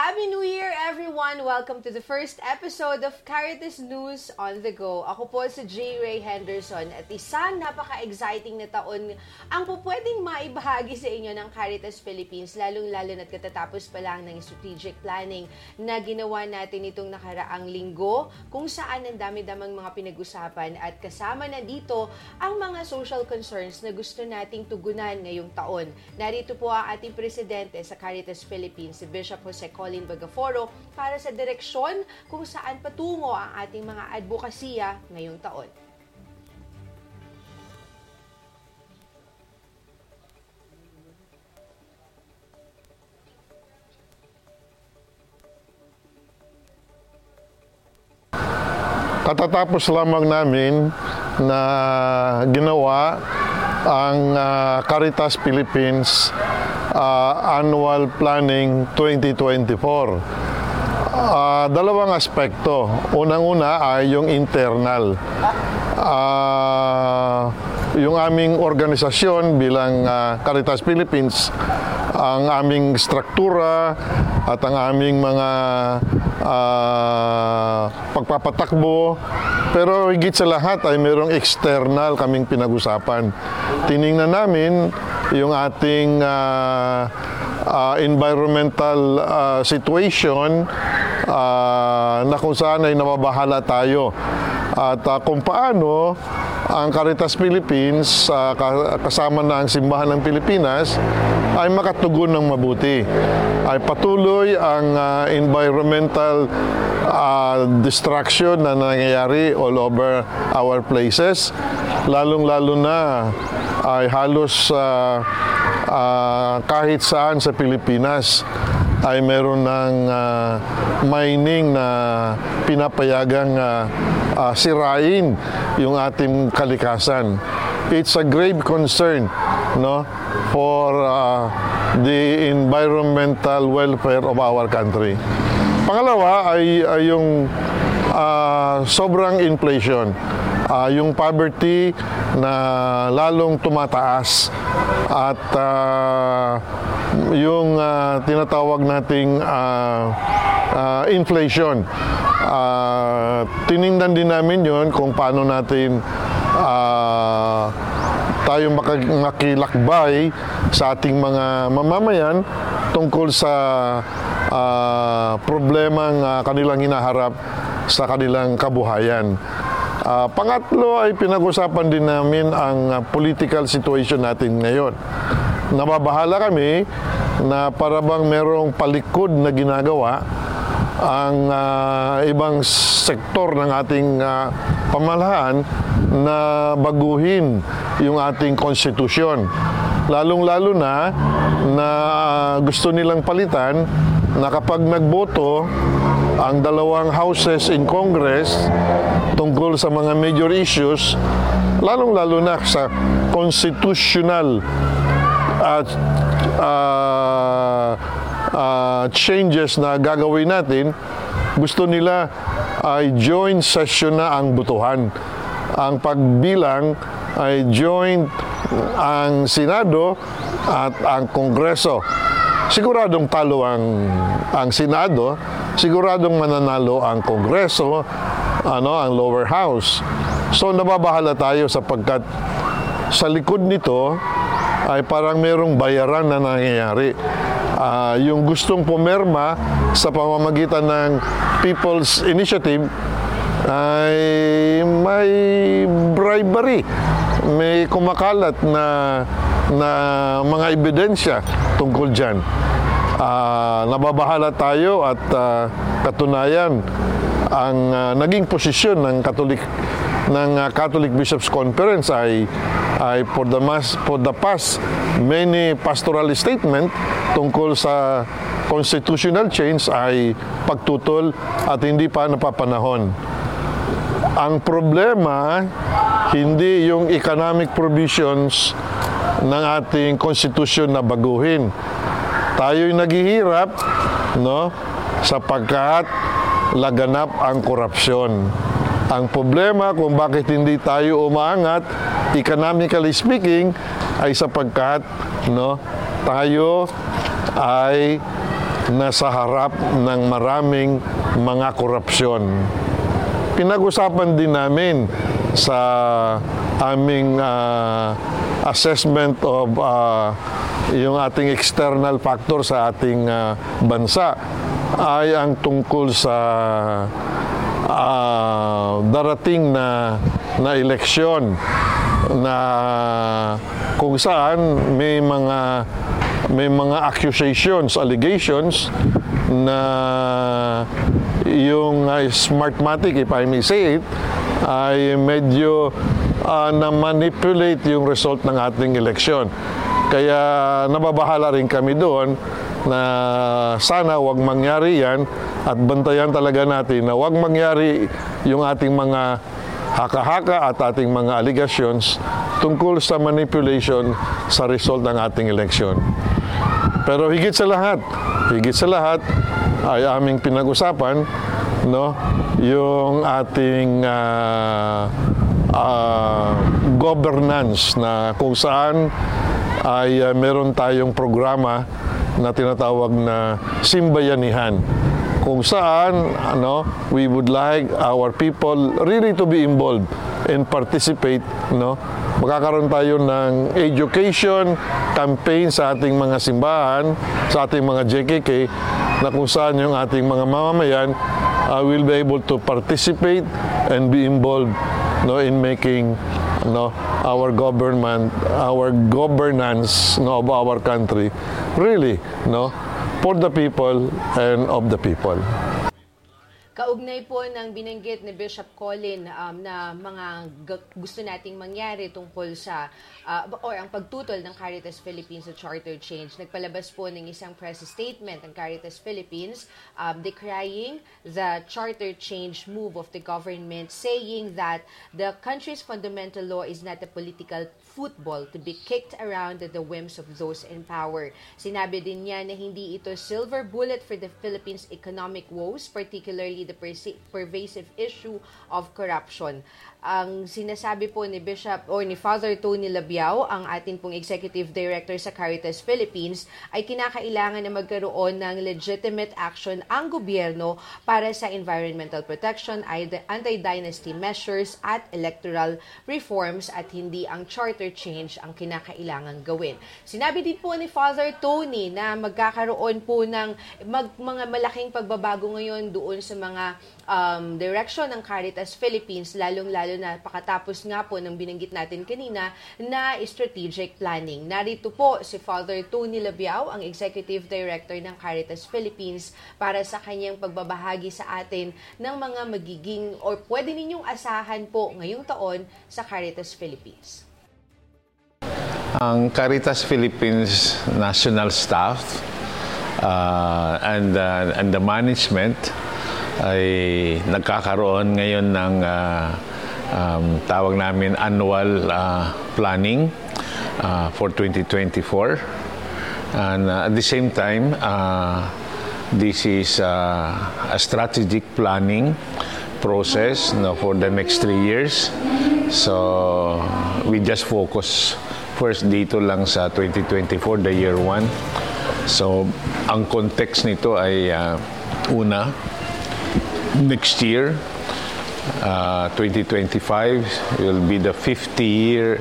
Happy New Year, everyone! Welcome to the first episode of Caritas News on the Go. Ako po si J. Ray Henderson at isang napaka-exciting na taon ang po pwedeng maibahagi sa inyo ng Caritas Philippines, lalong-lalo na't katatapos pa lang ng strategic planning na ginawa natin itong nakaraang linggo, kung saan ang dami-damang mga pinag-usapan at kasama na dito ang mga social concerns na gusto nating tugunan ngayong taon. Narito po ang ating presidente sa Caritas Philippines, si Bishop Jose Colin Bagaforo, para sa direksyon kung saan patungo ang ating mga advokasya ngayong taon. Katatapos lamang namin na ginawa ang ah, Caritas Philippines ah, Annual Planning 2024. Ah, dalawang aspekto. Unang-una ay yung internal. Ah, yung aming organisasyon bilang ah, Caritas Philippines, ang aming struktura at ang aming mga ah, pagpapatakbo. Pero higit sa lahat ay mayroong external kaming pinag-usapan. Tiningnan namin yung ating ah, ah, environmental ah, situation ah, na kung saan ay nababahala tayo. At ah, kung paano ang Caritas Philippines, ka- kasama na ang Simbahan ng Pilipinas, ay makatugon ng mabuti. Ay patuloy ang ah, environmental ah, destruction na nangyayari all over our places, lalong-lalo na ay halos ah, ah, kahit saan sa Pilipinas ay meron ng ah, mining na pinapayagang ah, ah, sirain yung ating kalikasan. It's a grave concern no for ah, the environmental welfare of our country. Pangalawa ay, ay yung ah, sobrang inflation. Ah, yung poverty na lalong tumataas at ah, yung ah, tinatawag nating ah, ah, inflation. Ah, tiningnan din namin yon kung paano natin ah, tayo makilakbay sa ating mga mamamayan tungkol sa ah, problemang ah, kanilang hinaharap sa kanilang kabuhayan. Ah, pangatlo ay pinag-usapan din namin ang ah, political situation natin ngayon. Nababahala kami na parabang merong palikod na ginagawa ang ah, ibang sektor ng ating ah, pamahalaan na baguhin yung ating konstitusyon. Lalong-lalo na na ah, gusto nilang palitan na kapag nagboto ang dalawang houses in Congress tungkol sa mga major issues, lalong-lalo na sa constitutional at ah, ah, changes na gagawin natin, gusto nila ay joint session na ang butuhan. Ang pagbilang ay joint ang Senado at ang Kongreso. Siguradong talo ang ang Senado, siguradong mananalo ang Kongreso, ano, ang lower house. So nababahala tayo sapagkat sa likod nito ay parang merong bayaran na nangyayari. Ah, yung gustong pumerma sa pamamagitan ng People's Initiative ay may bribery, may kumakalat na na mga ebidensya tungkol diyan. Ah, nababahala tayo at ah, katunayan ang ah, naging posisyon ng Catholic ng ah, Catholic Bishops Conference ay ay for the mas for the past many pastoral statement tungkol sa constitutional change ay pagtutol at hindi pa napapanahon. Ang problema, hindi yung economic provisions ng ating konstitusyon na baguhin. Tayo'y naghihirap, no? Sapagkat laganap ang korupsyon. Ang problema kung bakit hindi tayo umaangat, economically speaking, ay sapagkat no, tayo ay nasa harap ng maraming mga korupsyon. Pinag-usapan din namin sa aming uh, assessment of uh, yung ating external factor sa ating uh, bansa ay ang tungkol sa uh, darating na na eleksyon na kung saan may mga may mga accusations, allegations na yung uh, Smartmatic, if I may say it, ay medyo uh, na-manipulate yung result ng ating eleksyon. Kaya nababahala rin kami doon na sana wag mangyari yan at bantayan talaga natin na wag mangyari yung ating mga haka-haka at ating mga allegations tungkol sa manipulation sa result ng ating eleksyon. Pero higit sa lahat, higit sa lahat ay aming pinag-usapan no yung ating uh, uh, governance na kung saan ay uh, meron tayong programa na tinatawag na simbayanihan kung saan ano we would like our people really to be involved and participate no? Magkakaroon tayo ng education campaign sa ating mga simbahan sa ating mga JKK na kung saan yung ating mga mamamayan uh, will be able to participate and be involved no in making no our government our governance no of our country really no for the people and of the people. Kaugnay po ng binanggit ni Bishop Colin um, na mga gusto nating mangyari tungkol sa uh, or ang pagtutol ng Caritas Philippines sa charter change. Nagpalabas po ng isang press statement ng Caritas Philippines um, decrying the charter change move of the government saying that the country's fundamental law is not a political football to be kicked around at the whims of those in power. Sinabi din niya na hindi ito silver bullet for the Philippines' economic woes, particularly the pervasive issue of corruption ang sinasabi po ni Bishop or ni Father Tony Labiao, ang atin pong Executive Director sa Caritas Philippines, ay kinakailangan na magkaroon ng legitimate action ang gobyerno para sa environmental protection, anti-dynasty measures at electoral reforms at hindi ang charter change ang kinakailangan gawin. Sinabi din po ni Father Tony na magkakaroon po ng mag, mga malaking pagbabago ngayon doon sa mga um, direction ng Caritas Philippines, lalong-lalo na pakatapos nga po ng binanggit natin kanina na strategic planning. Narito po si Father Tony Labiao, ang Executive Director ng Caritas Philippines, para sa kanyang pagbabahagi sa atin ng mga magiging or pwede ninyong asahan po ngayong taon sa Caritas Philippines. Ang Caritas Philippines National Staff uh, and, uh, and the management ay nagkakaroon ngayon ng uh, um, tawag namin annual uh, planning uh, for 2024. And uh, at the same time, uh, this is uh, a strategic planning process no, for the next three years. So we just focus first dito lang sa 2024, the year one. So ang context nito ay uh, una, next year, uh, 2025, will be the 50 year,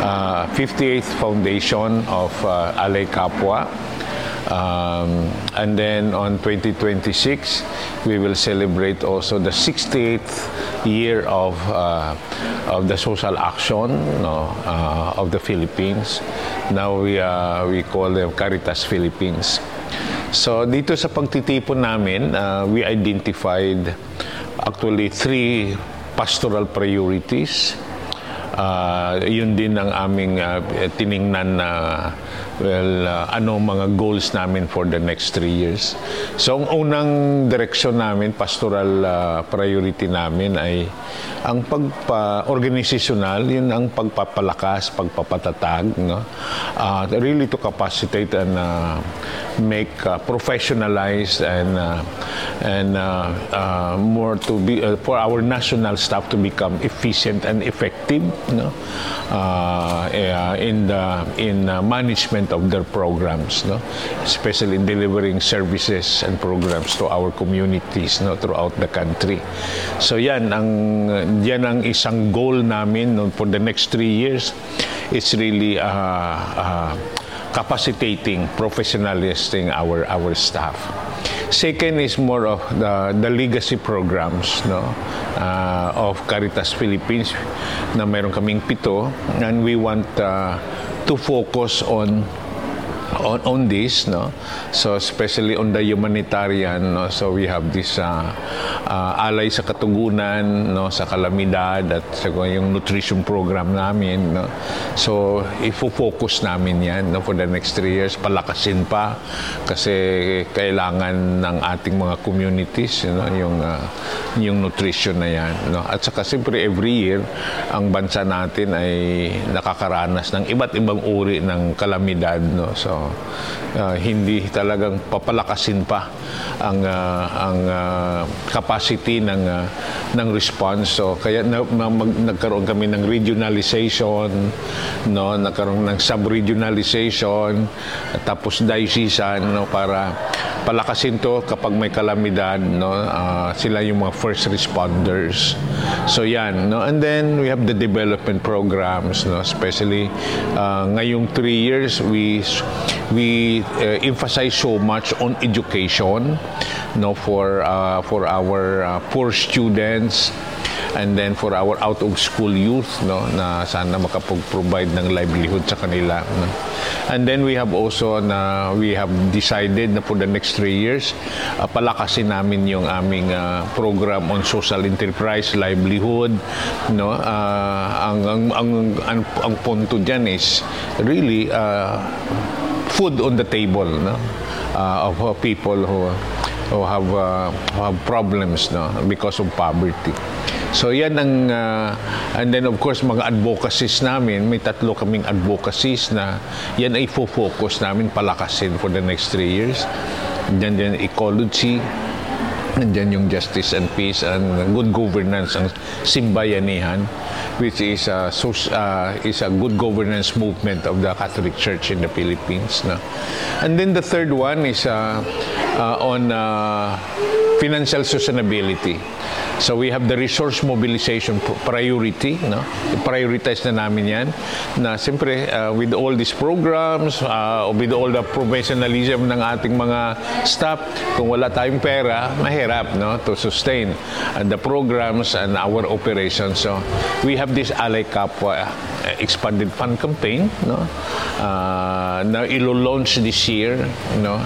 uh, 58th foundation of uh, Alay Kapwa. Um, and then on 2026, we will celebrate also the 68th year of uh, of the social action no, uh, of the Philippines. Now we uh, we call them Caritas Philippines. So dito sa pagtitipon namin, uh, we identified actually three pastoral priorities. Uh, yun din ang aming uh, tiningnan na well, uh, ano mga goals namin for the next three years. So, ang unang direksyon namin, pastoral uh, priority namin ay ang pagpa-organisational, yun ang pagpapalakas, pagpapatatag, no? Uh, really to capacitate and uh, make uh, professionalized and uh, and uh, uh, more to be uh, for our national staff to become efficient and effective, no? Uh, in the in uh, management of their programs, no? especially in delivering services and programs to our communities no? throughout the country. So yan ang yan ang isang goal namin no, for the next three years. It's really uh, uh, capacitating, professionalizing our our staff. Second is more of the, the legacy programs no, uh, of Caritas Philippines na meron kaming pito and we want uh, to focus on on, on this no? So especially on the humanitarian no? So we have this uh, uh, alay sa katugunan no? Sa kalamidad at sa yung nutrition program namin no? So ifo-focus namin yan no? For the next three years. Palakasin pa kasi kailangan ng ating mga communities you know, yung uh, yung nutrition na yan no? At saka siyempre every year ang bansa natin ay nakakaranas ng iba't ibang uri ng kalamidad no? So uh, hindi talagang papalakasin pa ang uh, ang uh, capacity ng uh, ng response. So kaya na, mag, nagkaroon kami ng regionalization no? Nagkaroon ng sub-regionalization tapos diocesan no? Para palakasin to kapag may kalamidad no? Uh, sila yung mga first responders. So yan no? And then we have the development programs no? Especially uh, ngayong three years we we uh, emphasize so much on education no? For uh, for our uh, poor students and then for our out of school youth no na sana makapag-provide ng livelihood sa kanila no? and then we have also na we have decided na for the next three years uh, palakasin namin yung aming uh, program on social enterprise livelihood no uh, ang, ang ang ang ang punto diyan is really uh, food on the table no uh, of uh, people who who have uh, have problems no because of poverty So yan ang uh, and then of course mga advocacies namin, may tatlo kaming advocacies na yan ay fo-focus namin palakasin for the next three years. Diyan din ecology, Nandiyan yung justice and peace and good governance ang simbayanihan which is a, uh, is a good governance movement of the Catholic Church in the Philippines. No? And then the third one is uh, uh, on uh, financial sustainability. So we have the resource mobilization priority, no? I-prioritize na namin 'yan. Na siyempre uh, with all these programs, uh, with all the professionalism ng ating mga staff, kung wala tayong pera, mahirap, no, to sustain uh, the programs and our operations. So we have this Alay Kapwa expanded fund campaign, no? Uh, na ilo-launch this year, no?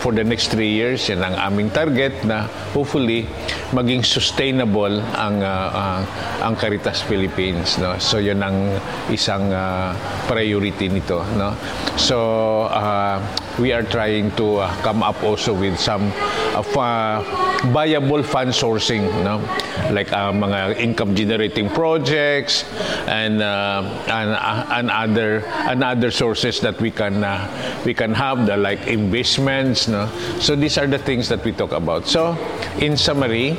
For the next three years, yan ang aming target na hopefully maging sustain sustainable ang uh, uh, ang Caritas Philippines no? So yun ang isang uh, priority nito no? So uh, we are trying to uh, come up also with some uh, viable fund sourcing no? Like uh, mga income generating projects and uh, and, uh, and other and other sources that we can uh, we can have the like investments no? So these are the things that we talk about. So in summary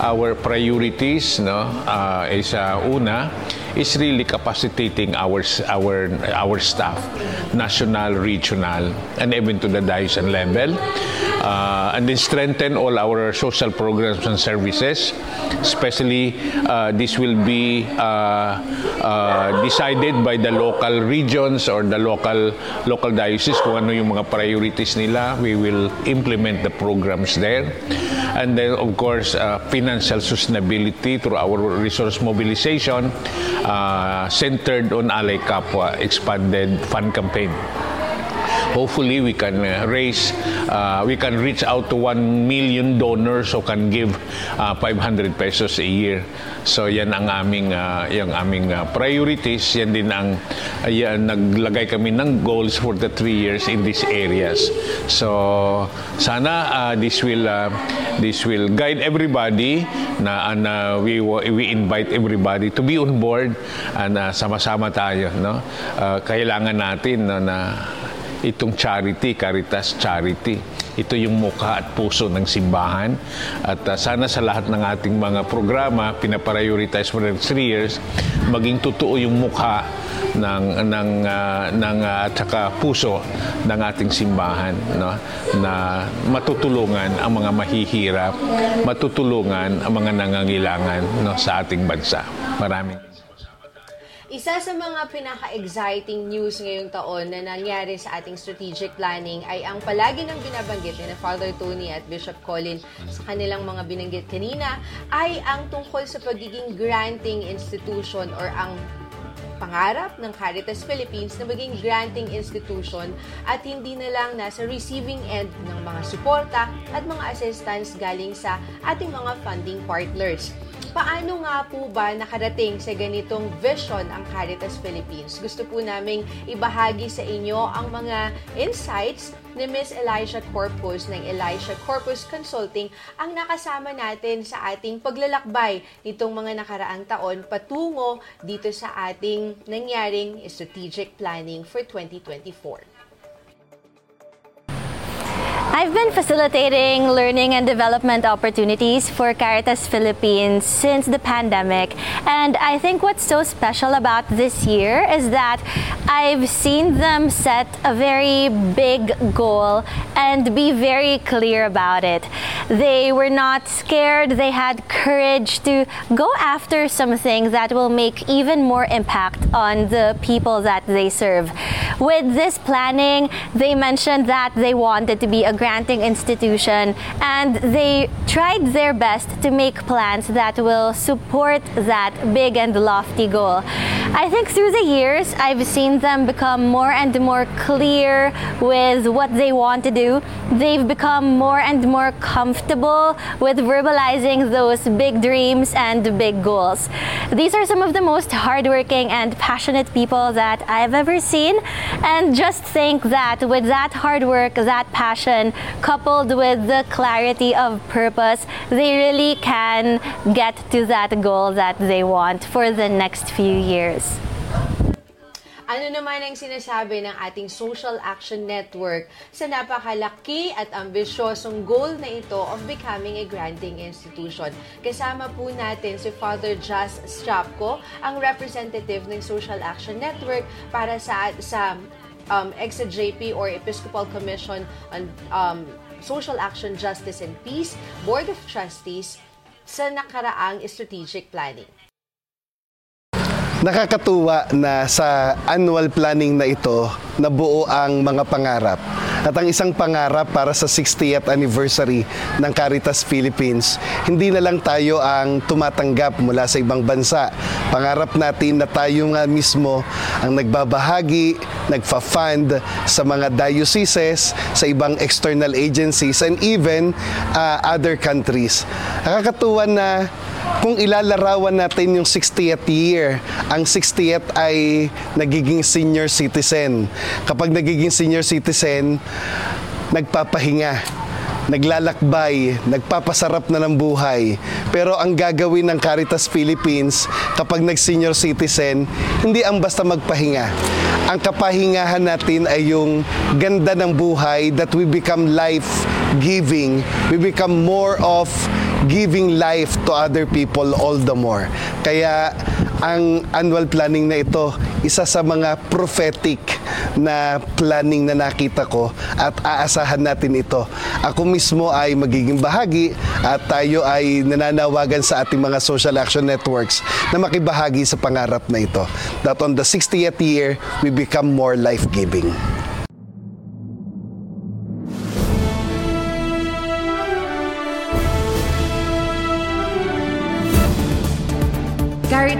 our priorities no uh, is uh, una is really capacitating our our our staff national regional and even to the diocesan level uh, and then strengthen all our social programs and services. Especially uh, this will be uh, uh, decided by the local regions or the local local diocese kung ano yung mga priorities nila. We will implement the programs there. And then of course uh, financial sustainability through our resource mobilization uh, centered on Alay Kapwa expanded fund campaign hopefully we can uh, raise, uh, we can reach out to 1 million donors who can give uh, 500 pesos a year. So yan ang aming uh, yung aming uh, priorities. Yan din ang uh, yan, naglagay kami ng goals for the three years in these areas. So sana uh, this will uh, this will guide everybody na and uh, we we invite everybody to be on board and uh, sama-sama tayo no. Uh, kailangan natin no, na itong charity, Caritas Charity. Ito yung mukha at puso ng simbahan. At uh, sana sa lahat ng ating mga programa, pinaprioritize for the three years, maging totoo yung mukha ng ng uh, ng uh, puso ng ating simbahan no na matutulungan ang mga mahihirap matutulungan ang mga nangangailangan no sa ating bansa maraming Isa sa mga pinaka-exciting news ngayong taon na nangyari sa ating strategic planning ay ang palagi ng binabanggit ni Father Tony at Bishop Colin sa kanilang mga binanggit kanina ay ang tungkol sa pagiging granting institution or ang pangarap ng Caritas Philippines na maging granting institution at hindi na lang nasa receiving end ng mga suporta at mga assistance galing sa ating mga funding partners. Paano nga po ba nakarating sa ganitong vision ang Caritas Philippines? Gusto po naming ibahagi sa inyo ang mga insights ni Ms. Elisha Corpus ng Elisha Corpus Consulting ang nakasama natin sa ating paglalakbay nitong mga nakaraang taon patungo dito sa ating nangyaring strategic planning for 2024. I've been facilitating learning and development opportunities for Caritas Philippines since the pandemic. And I think what's so special about this year is that I've seen them set a very big goal and be very clear about it. They were not scared, they had courage to go after something that will make even more impact on the people that they serve. With this planning, they mentioned that they wanted to be a granting institution and they tried their best to make plans that will support that big and lofty goal. I think through the years, I've seen them become more and more clear with what they want to do. They've become more and more comfortable with verbalizing those big dreams and big goals. These are some of the most hardworking and passionate people that I've ever seen. And just think that with that hard work, that passion, coupled with the clarity of purpose, they really can get to that goal that they want for the next few years. Ano naman ang sinasabi ng ating Social Action Network sa napakalaki at ambisyosong goal na ito of becoming a granting institution? Kasama po natin si Father Jas Strapko, ang representative ng Social Action Network para sa sa um, EXA-JP or Episcopal Commission on um, Social Action, Justice and Peace Board of Trustees sa nakaraang strategic planning. Nakakatuwa na sa annual planning na ito, nabuo ang mga pangarap. At ang isang pangarap para sa 60th anniversary ng Caritas Philippines, hindi na lang tayo ang tumatanggap mula sa ibang bansa. Pangarap natin na tayo nga mismo ang nagbabahagi, nagfa-fund sa mga dioceses, sa ibang external agencies, and even uh, other countries. Nakakatuwa na kung ilalarawan natin yung 60th year, ang 60th ay nagiging senior citizen. Kapag nagiging senior citizen, nagpapahinga naglalakbay, nagpapasarap na ng buhay. Pero ang gagawin ng Caritas Philippines kapag nag-senior citizen, hindi ang basta magpahinga. Ang kapahingahan natin ay yung ganda ng buhay that we become life-giving. We become more of giving life to other people all the more. Kaya ang annual planning na ito, isa sa mga prophetic na planning na nakita ko at aasahan natin ito. Ako mismo ay magiging bahagi at tayo ay nananawagan sa ating mga social action networks na makibahagi sa pangarap na ito. That on the 60th year, we become more life-giving.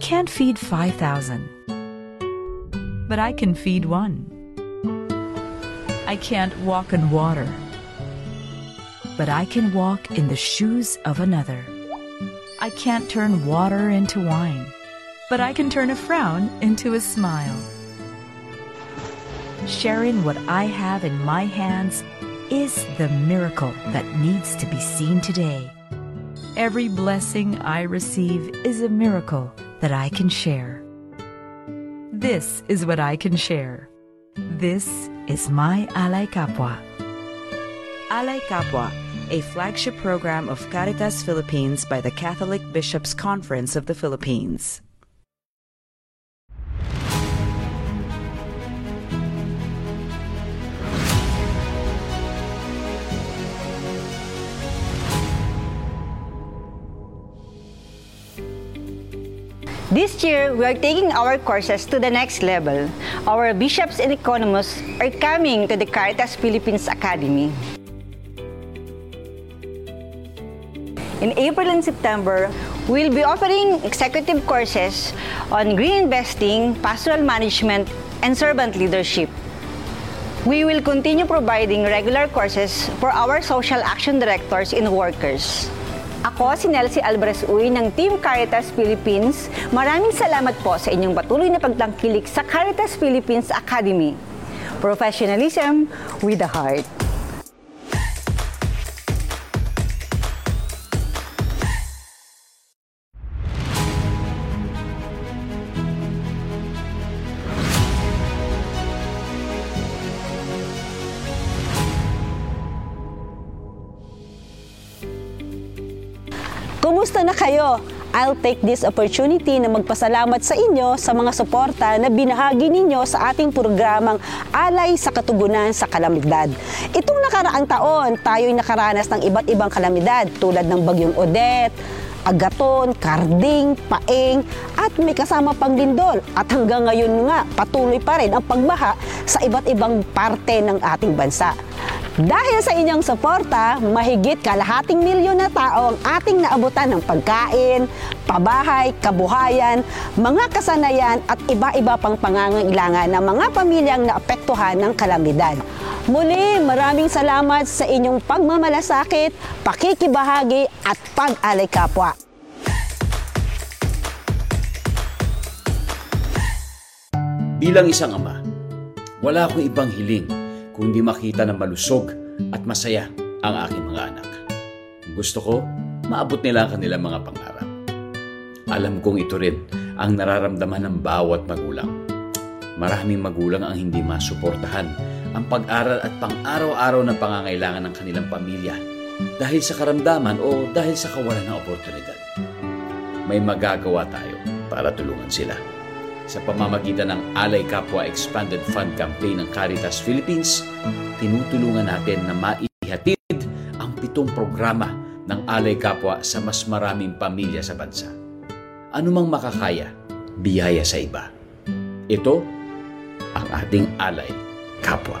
Can't feed 5,000, but I can feed one. I can't walk in water, but I can walk in the shoes of another. I can't turn water into wine, but I can turn a frown into a smile. Sharing what I have in my hands is the miracle that needs to be seen today. Every blessing I receive is a miracle that I can share. This is what I can share. This is my Alay Kapwa. Alay Kapwa, a flagship program of Caritas Philippines by the Catholic Bishops' Conference of the Philippines. This year, we are taking our courses to the next level. Our bishops and economists are coming to the Caritas Philippines Academy. In April and September, we'll be offering executive courses on green investing, pastoral management, and servant leadership. We will continue providing regular courses for our social action directors and workers. Ako si Nelsie Alvarez Uy ng Team Caritas Philippines. Maraming salamat po sa inyong patuloy na pagtangkilik sa Caritas Philippines Academy. Professionalism with a heart. Kayo? I'll take this opportunity na magpasalamat sa inyo sa mga suporta na binahagi ninyo sa ating programang Alay sa Katugunan sa Kalamidad. Itong nakaraang taon, tayo'y nakaranas ng iba't ibang kalamidad tulad ng Bagyong Odette, agaton, karding, paeng, at may kasama pang lindol. At hanggang ngayon nga, patuloy pa rin ang pagbaha sa iba't ibang parte ng ating bansa. Dahil sa inyong suporta, mahigit kalahating milyon na tao ang ating naabutan ng pagkain, pabahay, kabuhayan, mga kasanayan at iba-iba pang pangangailangan ng mga pamilyang naapektuhan ng kalamidad. Muli, maraming salamat sa inyong pagmamalasakit, pakikibahagi at pag-alay kapwa. Bilang isang ama, wala akong ibang hiling kundi makita na malusog at masaya ang aking mga anak. Gusto ko, maabot nila ang kanilang mga pangarap. Alam kong ito rin ang nararamdaman ng bawat magulang. Maraming magulang ang hindi masuportahan ang pag-aral at pang-araw-araw na pangangailangan ng kanilang pamilya dahil sa karamdaman o dahil sa kawalan ng oportunidad. May magagawa tayo para tulungan sila sa pamamagitan ng Alay Kapwa Expanded Fund Campaign ng Caritas Philippines, tinutulungan natin na maihatid ang pitong programa ng Alay Kapwa sa mas maraming pamilya sa bansa. Anumang makakaya, biyaya sa iba. Ito ang ating Alay Kapwa.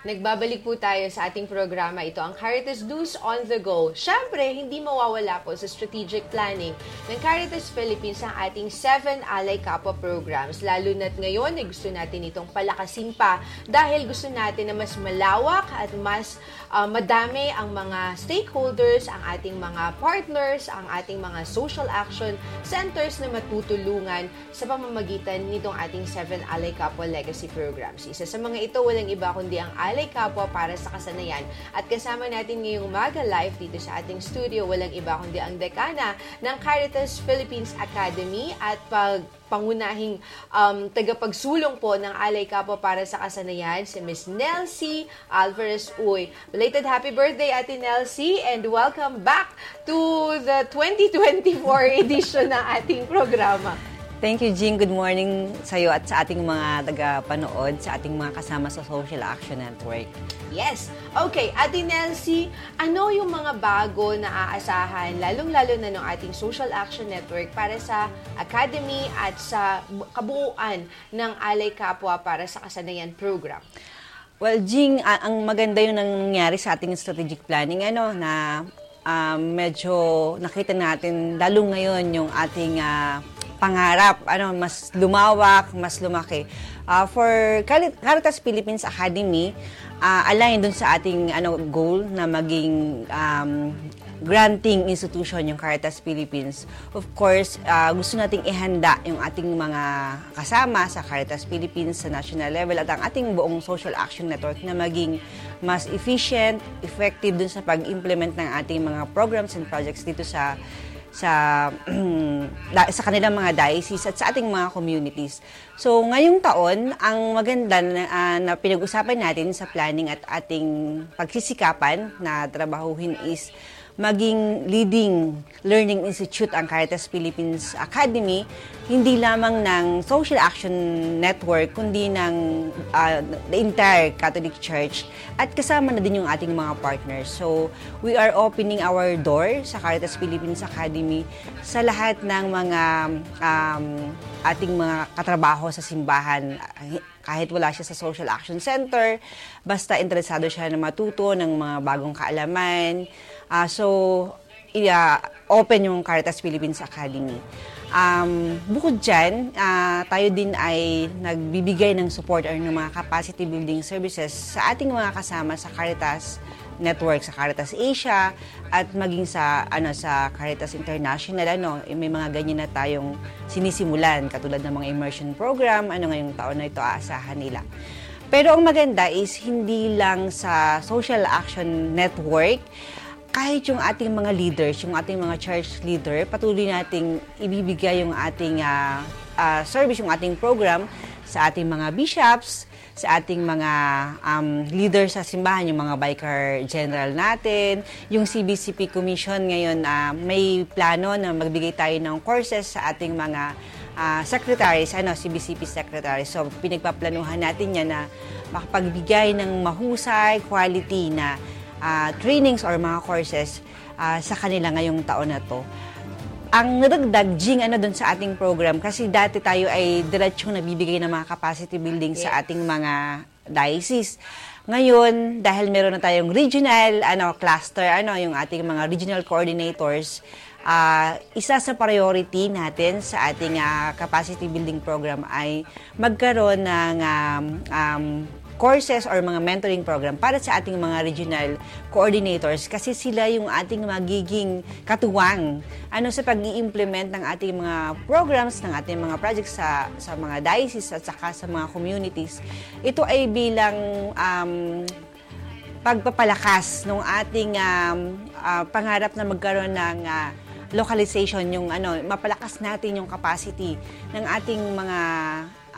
Nagbabalik po tayo sa ating programa. Ito ang Caritas News on the Go. Siyempre, hindi mawawala po sa strategic planning ng Caritas Philippines ang ating 7 Alay Kapwa programs. Lalo na't ngayon ay gusto natin itong palakasin pa dahil gusto natin na mas malawak at mas uh, madami ang mga stakeholders, ang ating mga partners, ang ating mga social action centers na matutulungan sa pamamagitan nitong ating 7 Alay Kapwa Legacy Programs. Isa sa mga ito, walang iba kundi ang Alay Kapwa para sa kasanayan. At kasama natin ngayong Maga Live dito sa ating studio, walang iba kundi ang dekana ng Caritas Philippines Academy at pag pangunahing um, tagapagsulong po ng Alay Kapwa para sa kasanayan, si Miss Nelsie Alvarez Uy. Belated happy birthday, Ate Nelsie, and welcome back to the 2024 edition ng ating programa. Thank you, Jean. Good morning sa iyo at sa ating mga taga-panood, sa ating mga kasama sa Social Action Network. Yes. Okay, Ate Nelsie, ano yung mga bago na aasahan, lalong-lalo na ng ating Social Action Network para sa Academy at sa kabuuan ng Alay Kapwa para sa Kasanayan program? Well, Jing, ang maganda yung nangyari sa ating strategic planning, ano, na uh, medyo nakita natin, lalo ngayon yung ating uh, pangarap, ano, mas lumawak, mas lumaki. Uh, for Caritas Philippines Academy, uh, align dun sa ating ano goal na maging um, granting institution yung Caritas Philippines. Of course, uh, gusto nating ihanda yung ating mga kasama sa Caritas Philippines sa national level at ang ating buong social action network na maging mas efficient, effective dun sa pag-implement ng ating mga programs and projects dito sa sa sa kanilang mga diocese at sa ating mga communities. So ngayong taon, ang maganda na, uh, na pinag-usapan natin sa planning at ating pagsisikapan na trabahuhin is maging leading learning institute ang Caritas Philippines Academy, hindi lamang ng Social Action Network, kundi ng uh, the entire Catholic Church at kasama na din yung ating mga partners. So, we are opening our door sa Caritas Philippines Academy sa lahat ng mga um, ating mga katrabaho sa simbahan kahit wala siya sa Social Action Center, basta interesado siya na matuto ng mga bagong kaalaman, Uh, so, uh, open yung Caritas Philippines Academy. Um, bukod dyan, uh, tayo din ay nagbibigay ng support or ng mga capacity building services sa ating mga kasama sa Caritas Network, sa Caritas Asia, at maging sa ano sa Caritas International ano may mga ganyan na tayong sinisimulan katulad ng mga immersion program ano ngayong taon na ito aasahan nila pero ang maganda is hindi lang sa Social Action Network kahit yung ating mga leaders, yung ating mga church leader, patuloy nating ibibigay yung ating uh, uh, service, yung ating program sa ating mga bishops, sa ating mga um, leaders sa simbahan, yung mga biker general natin, yung CBCP Commission ngayon, uh, may plano na magbigay tayo ng courses sa ating mga uh, secretaries, ano, CBCP secretaries. So, pinagpaplanuhan natin yan na makapagbigay ng mahusay, quality na uh, trainings or mga courses uh, sa kanila ngayong taon na to. Ang nadagdag, Jing, ano dun sa ating program, kasi dati tayo ay diretsong nabibigay ng mga capacity building yes. sa ating mga diocese. Ngayon, dahil meron na tayong regional ano cluster, ano yung ating mga regional coordinators, uh, isa sa priority natin sa ating uh, capacity building program ay magkaroon ng um, um, courses or mga mentoring program para sa ating mga regional coordinators kasi sila yung ating magiging katuwang ano sa pag-i-implement ng ating mga programs, ng ating mga projects sa, sa mga diocese at saka sa mga communities. Ito ay bilang um, pagpapalakas ng ating um, uh, pangarap na magkaroon ng uh, localization, yung ano, mapalakas natin yung capacity ng ating mga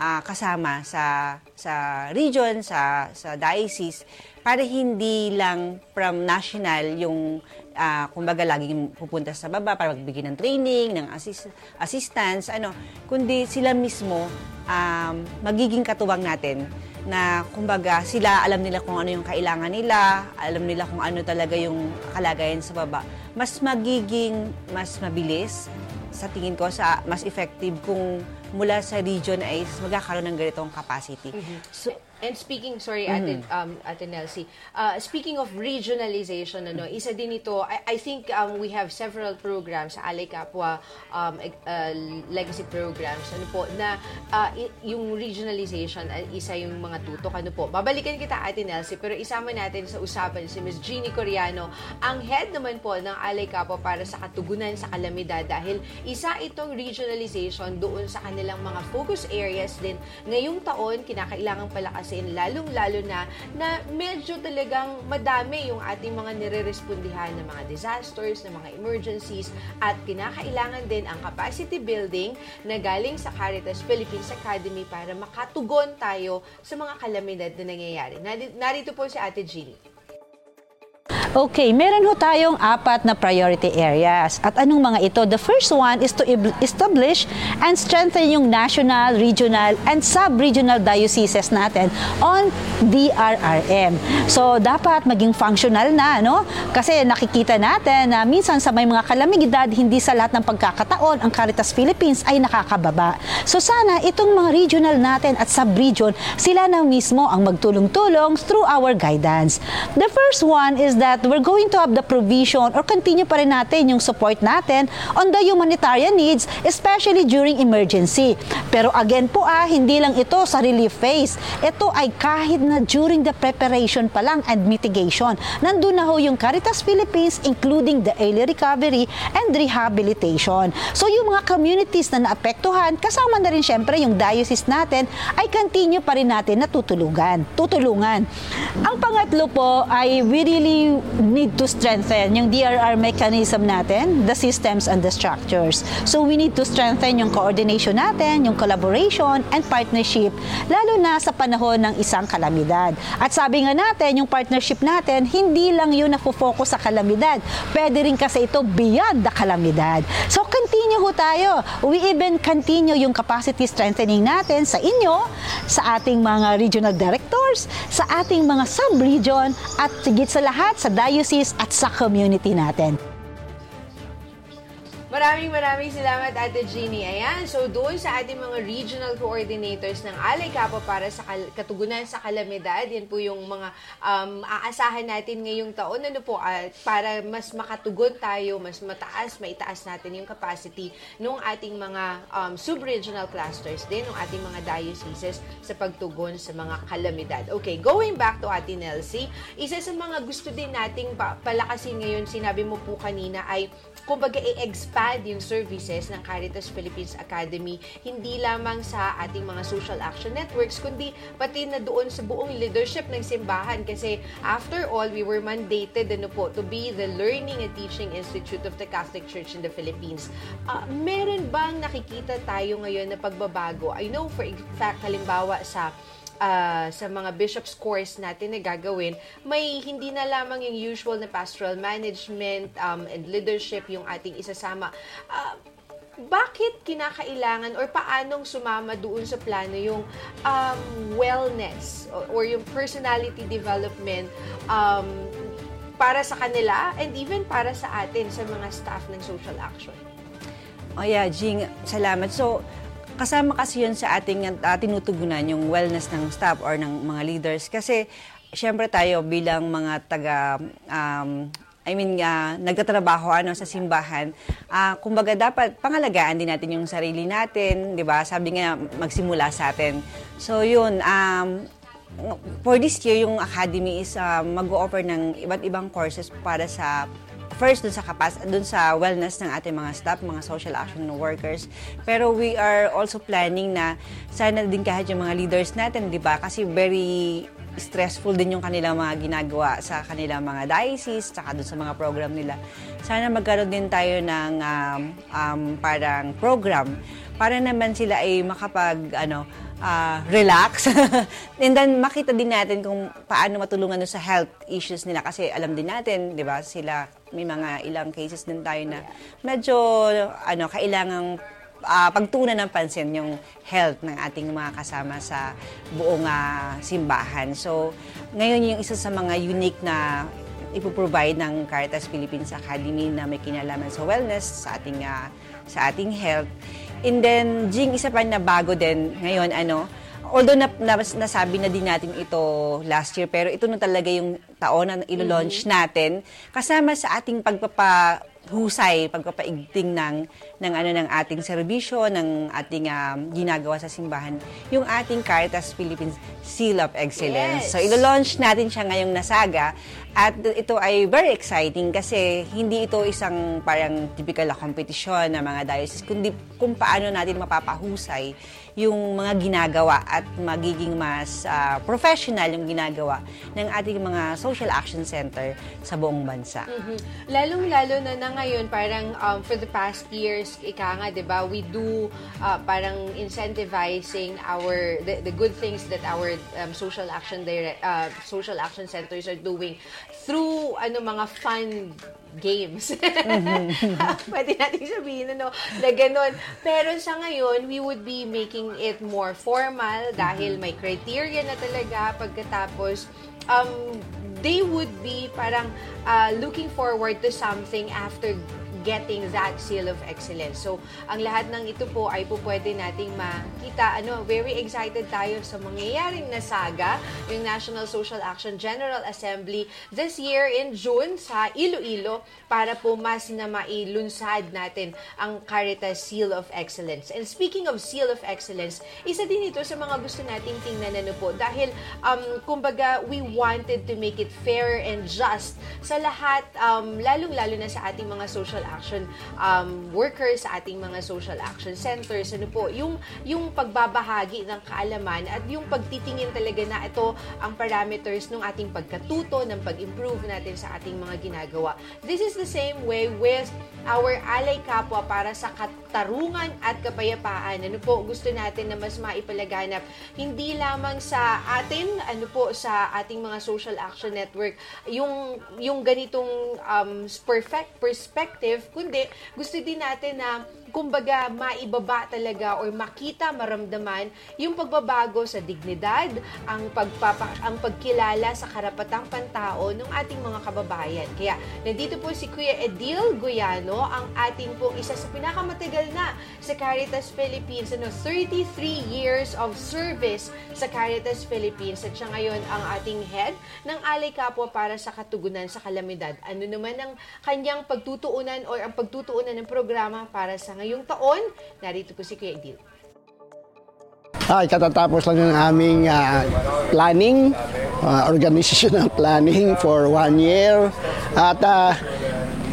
uh, kasama sa sa region, sa sa diocese para hindi lang from national yung uh, kumbaga laging pupunta sa baba para magbigay ng training, ng assist, assistance, ano, kundi sila mismo um, magiging katuwang natin na kumbaga sila alam nila kung ano yung kailangan nila, alam nila kung ano talaga yung kalagayan sa baba. Mas magiging mas mabilis sa tingin ko sa mas effective kung mula sa region ay magkakaroon ng ganitong capacity. Mm-hmm. So, And speaking, sorry, Ate, um, Ate Nelsie, uh, speaking of regionalization, ano, isa din ito, I, I think um, we have several programs Alay Kapwa um, eg- uh, legacy programs, ano po, na uh, yung regionalization, uh, isa yung mga tutok, ano po. Babalikan kita, Ate Nelsie, pero isama natin sa usapan si Ms. Jeannie Coriano, ang head naman po ng Alay Kapwa para sa katugunan sa kalamidad dahil isa itong regionalization doon sa kanilang mga focus areas din. Ngayong taon, kinakailangan palakasin, lalong-lalo na na medyo talagang madami yung ating mga nire-respondihan ng mga disasters, ng mga emergencies, at kinakailangan din ang capacity building na galing sa Caritas Philippines Academy para makatugon tayo sa mga kalamidad na nangyayari. Nari- Narito po si Ate Jeannie. Okay, meron ho tayong apat na priority areas. At anong mga ito? The first one is to establish and strengthen yung national, regional, and sub-regional dioceses natin on DRRM. So, dapat maging functional na, no? Kasi nakikita natin na minsan sa may mga kalamidad, hindi sa lahat ng pagkakataon ang Caritas Philippines ay nakakababa. So, sana itong mga regional natin at sub-region, sila na mismo ang magtulong-tulong through our guidance. The first one is that we're going to have the provision or continue pa rin natin yung support natin on the humanitarian needs, especially during emergency. Pero again po ah, hindi lang ito sa relief phase. Ito ay kahit na during the preparation pa lang and mitigation. Nandun na ho yung Caritas Philippines including the early recovery and rehabilitation. So yung mga communities na naapektuhan, kasama na rin syempre yung diocese natin, ay continue pa rin natin na tutulugan, tutulungan. Ang pangatlo po ay we really need to strengthen yung DRR mechanism natin, the systems and the structures. So we need to strengthen yung coordination natin, yung collaboration and partnership, lalo na sa panahon ng isang kalamidad. At sabi nga natin, yung partnership natin, hindi lang yun nafo-focus sa kalamidad. Pwede rin kasi ito beyond the kalamidad. So continue ho tayo. We even continue yung capacity strengthening natin sa inyo, sa ating mga regional directors, sa ating mga sub-region, at sigit sa lahat sa diocese at sa community natin. Maraming maraming salamat Ate Jeannie. Ayan, so doon sa ating mga regional coordinators ng Alay Kapo para sa katugunan sa kalamidad, yan po yung mga um, aasahan natin ngayong taon ano po, ah, para mas makatugon tayo, mas mataas, maitaas natin yung capacity ng ating mga um, sub-regional clusters din, ng ating mga dioceses sa pagtugon sa mga kalamidad. Okay, going back to Ate Nelsie, isa sa mga gusto din nating pa- palakasin ngayon, sinabi mo po kanina, ay kumbaga i-expand yung services ng Caritas Philippines Academy hindi lamang sa ating mga social action networks kundi pati na doon sa buong leadership ng simbahan kasi after all we were mandated ano po to be the learning and teaching institute of the Catholic Church in the Philippines. Ah, meron bang nakikita tayo ngayon na pagbabago? I know for fact halimbawa sa ah, sa mga bishops course natin na gagawin, may hindi na lamang yung usual na pastoral management um, and leadership yung ating isasama. Ah, bakit kinakailangan or paanong sumama doon sa plano yung um, wellness or, or yung personality development um, para sa kanila and even para sa atin sa mga staff ng social action? Oh yeah, Jing, salamat. So, kasama kasi yun sa ating uh, tinutugunan yung wellness ng staff or ng mga leaders. Kasi, syempre tayo bilang mga taga, um, I mean, uh, nagtatrabaho ano, sa simbahan, uh, kumbaga dapat pangalagaan din natin yung sarili natin, di ba? Sabi nga, magsimula sa atin. So, yun, um, for this year, yung academy is uh, mag-offer ng iba't ibang courses para sa first dun sa kapas dun sa wellness ng ating mga staff, mga social action workers. Pero we are also planning na sana din kahit yung mga leaders natin, 'di ba? Kasi very stressful din yung kanilang mga ginagawa sa kanilang mga diocese, tsaka dun sa mga program nila. Sana magkaroon din tayo ng um, um, parang program para naman sila ay makapag ano uh, relax. And then makita din natin kung paano matulungan sa health issues nila kasi alam din natin, 'di ba? Sila may mga ilang cases din tayo na medyo ano kailangang uh, pagtunan ng pansin yung health ng ating mga kasama sa buong uh, simbahan. So, ngayon yung isa sa mga unique na ipoprovide ng Caritas Philippines Academy na may kinalaman sa wellness, sa ating uh, sa ating health. And then, Jing, isa pa na bago din ngayon, ano, although na, na, nasabi na din natin ito last year, pero ito na talaga yung taon na ilo-launch natin kasama sa ating pagpapa husay, pagpapaigting ng, ng, ano, ng ating serbisyo, ng ating um, ginagawa sa simbahan, yung ating Caritas Philippines Seal of Excellence. Yes. So, ilo-launch natin siya ngayong nasaga at ito ay very exciting kasi hindi ito isang parang typical na kompetisyon ng mga diocese, kundi kung paano natin mapapahusay yung mga ginagawa at magiging mas ah, professional yung ginagawa ng ating mga social action center sa buong bansa. Mhm. Lalong-lalo na na ngayon, parang um, for the past years, ika nga, di ba, we do uh, parang incentivizing our, the, the good things that our um, social action direct, uh, social action centers are doing through ano mga fun games. Pwede natin sabihin ano, na ganun. Pero sa ngayon, we would be making it more formal dahil may criteria na talaga pagkatapos um, they would be parang uh, looking forward to something after getting that seal of excellence. So, ang lahat ng ito po ay po pwede nating makita. Ano, very excited tayo sa mangyayaring na saga, yung National Social Action General Assembly this year in June sa Iloilo para po mas na mailunsad natin ang Caritas Seal of Excellence. And speaking of Seal of Excellence, isa din ito sa mga gusto nating tingnan ano po dahil um, kumbaga we wanted to make it fair and just sa lahat um, lalong-lalo na sa ating mga social action um, workers sa ating mga social action centers ano po yung yung pagbabahagi ng kaalaman at yung pagtitingin talaga na ito ang parameters ng ating pagkatuto ng pag-improve natin sa ating mga ginagawa. This is the same way with our alay kapwa para sa katarungan at kapayapaan. Ano po gusto natin na mas maipalaganap hindi lamang sa atin ano po sa ating mga social action network yung yung ganitong um, perfect perspective kundi gusto din natin na kumbaga maibaba talaga or makita, maramdaman yung pagbabago sa dignidad, ang pagpapa, ang pagkilala sa karapatang pantao ng ating mga kababayan. Kaya nandito po si Kuya Edil Goyano, ang ating pong isa sa pinakamatagal na sa Caritas Philippines. Ano, 33 years of service sa Caritas Philippines at siya ngayon ang ating head ng Alay Kapwa para sa Katugunan sa Kalamidad. Ano naman ang kanyang pagtutuunan or ang pagtutuunan ng programa para sa ngayong taon? Narito po si Kuya Edil. Ay, katatapos lang ng aming ah, planning, uh, organizational planning for one year. At ah,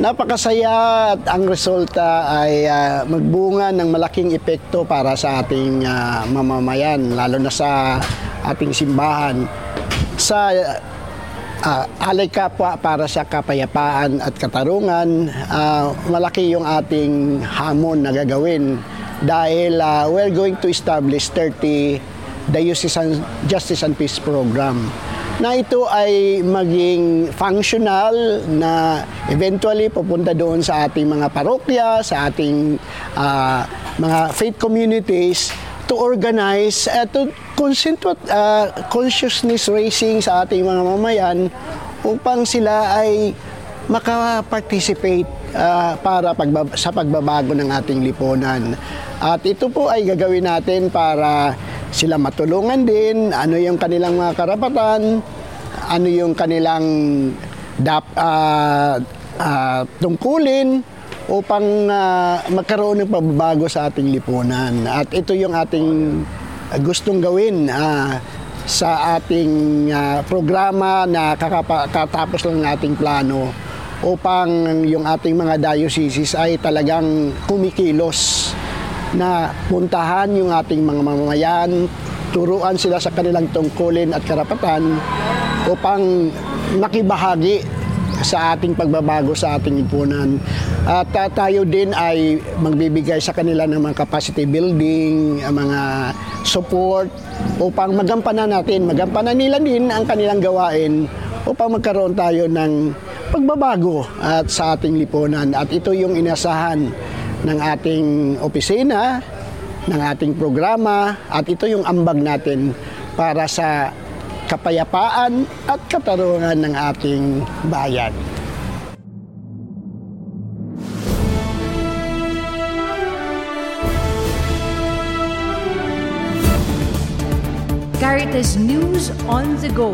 napakasaya at ang resulta ay ah, magbunga ng malaking epekto para sa ating ah, mamamayan, lalo na sa ating simbahan. Sa ah, alay kapwa para sa kapayapaan at katarungan, ah, malaki yung ating hamon na gagawin dahil ah, we're going to establish 30 Diocesan Justice and Peace Program. Na ito ay maging functional na eventually pupunta doon sa ating mga parokya, sa ating ah, mga faith communities to organize at to consent uh, consciousness raising sa ating mga mamayan upang sila ay makaparticipate ah, para pagbab- sa pagbabago ng ating lipunan. At ito po ay gagawin natin para sila matulungan din, ano yung kanilang mga karapatan, ano yung kanilang dap, ah, ah, tungkulin upang ah, magkaroon ng pagbabago sa ating lipunan. At ito yung ating gustong gawin ah, sa ating ah, programa na kakapa- katapos lang ng ating plano upang yung ating mga dioceses ay talagang kumikilos na puntahan yung ating mga mamamayan, turuan sila sa kanilang tungkulin at karapatan upang makibahagi sa ating pagbabago sa ating lipunan. At uh, tayo din ay magbibigay sa kanila ng mga capacity building, mga support upang magampanan natin, magampanan nila din ang kanilang gawain upang magkaroon tayo ng pagbabago at sa ating lipunan. At ito yung inasahan ng ating opisina, ng ating programa, at ito yung ambag natin para sa kapayapaan at katarungan ng ating bayan. Caritas News on the Go,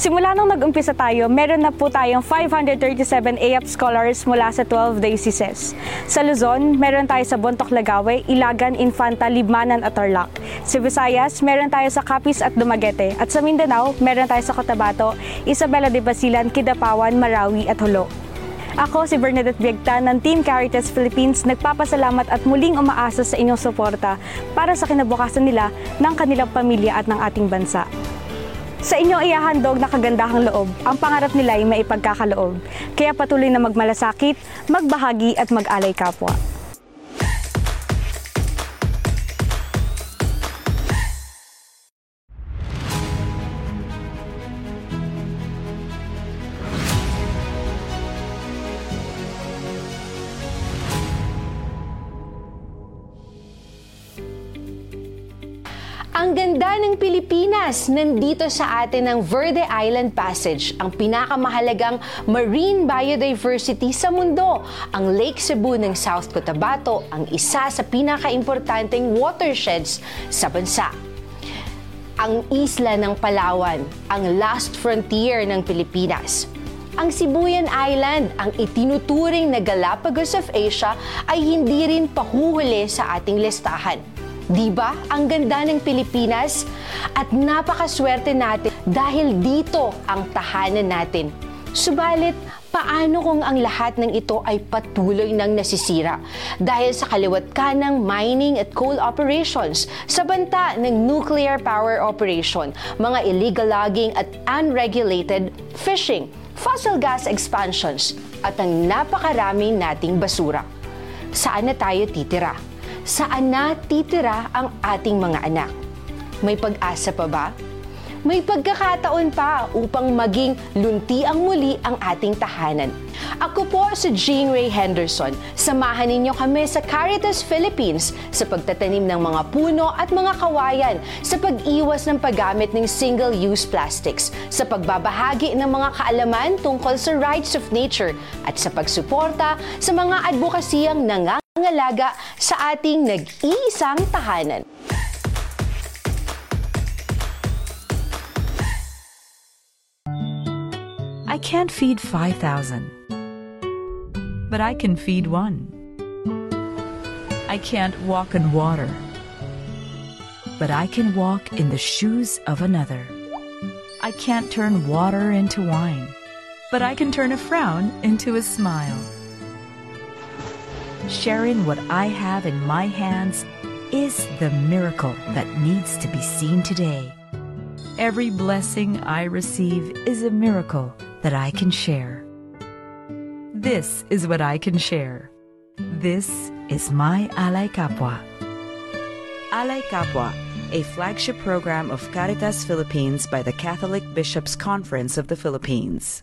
Simula nung nag-umpisa tayo, meron na po tayong 537 AAP scholars mula sa 12 dioceses. Sa Luzon, meron tayo sa Bontoc Lagawe, Ilagan, Infanta, Libmanan at Tarlac. Sa Visayas, meron tayo sa Capiz at Dumaguete. At sa Mindanao, meron tayo sa Cotabato, Isabela de Basilan, Kidapawan, Marawi at Hulo. Ako si Bernadette Biagta ng Team Caritas Philippines nagpapasalamat at muling umaasa sa inyong suporta para sa kinabukasan nila ng kanilang pamilya at ng ating bansa. Sa inyong iyahandog na kagandahang loob, ang pangarap nila ay maipagkakaloob. Kaya patuloy na magmalasakit, magbahagi at mag-alay kapwa. Pilipinas! Nandito sa atin ang Verde Island Passage, ang pinakamahalagang marine biodiversity sa mundo. Ang Lake Cebu ng South Cotabato, ang isa sa pinakaimportanteng watersheds sa bansa. Ang isla ng Palawan, ang last frontier ng Pilipinas. Ang Sibuyan Island, ang itinuturing na Galapagos of Asia, ay hindi rin pahuhuli sa ating listahan. Di ba? Ang ganda ng Pilipinas at napakaswerte natin dahil dito ang tahanan natin. Subalit, paano kung ang lahat ng ito ay patuloy nang nasisira dahil sa kaliwat ka ng mining at coal operations, sa banta ng nuclear power operation, mga illegal logging at unregulated fishing, fossil gas expansions, at ang napakarami nating basura. Saan na tayo titira? Saan na titira ang ating mga anak. May pag-asa pa ba? May pagkakataon pa upang maging luntiang muli ang ating tahanan. Ako po si Jean Ray Henderson. Samahan ninyo kami sa Caritas Philippines sa pagtatanim ng mga puno at mga kawayan, sa pag-iwas ng paggamit ng single-use plastics, sa pagbabahagi ng mga kaalaman tungkol sa rights of nature, at sa pagsuporta sa mga advokasiyang sa ating nag-iisang tahanan. I can't feed 5,000, but I can feed one. I can't walk in water, but I can walk in the shoes of another. I can't turn water into wine, but I can turn a frown into a smile. Sharing what I have in my hands is the miracle that needs to be seen today. Every blessing I receive is a miracle that I can share. This is what I can share. This is my Alay Kapwa. Alay Kapwa, a flagship program of Caritas Philippines by the Catholic Bishops' Conference of the Philippines.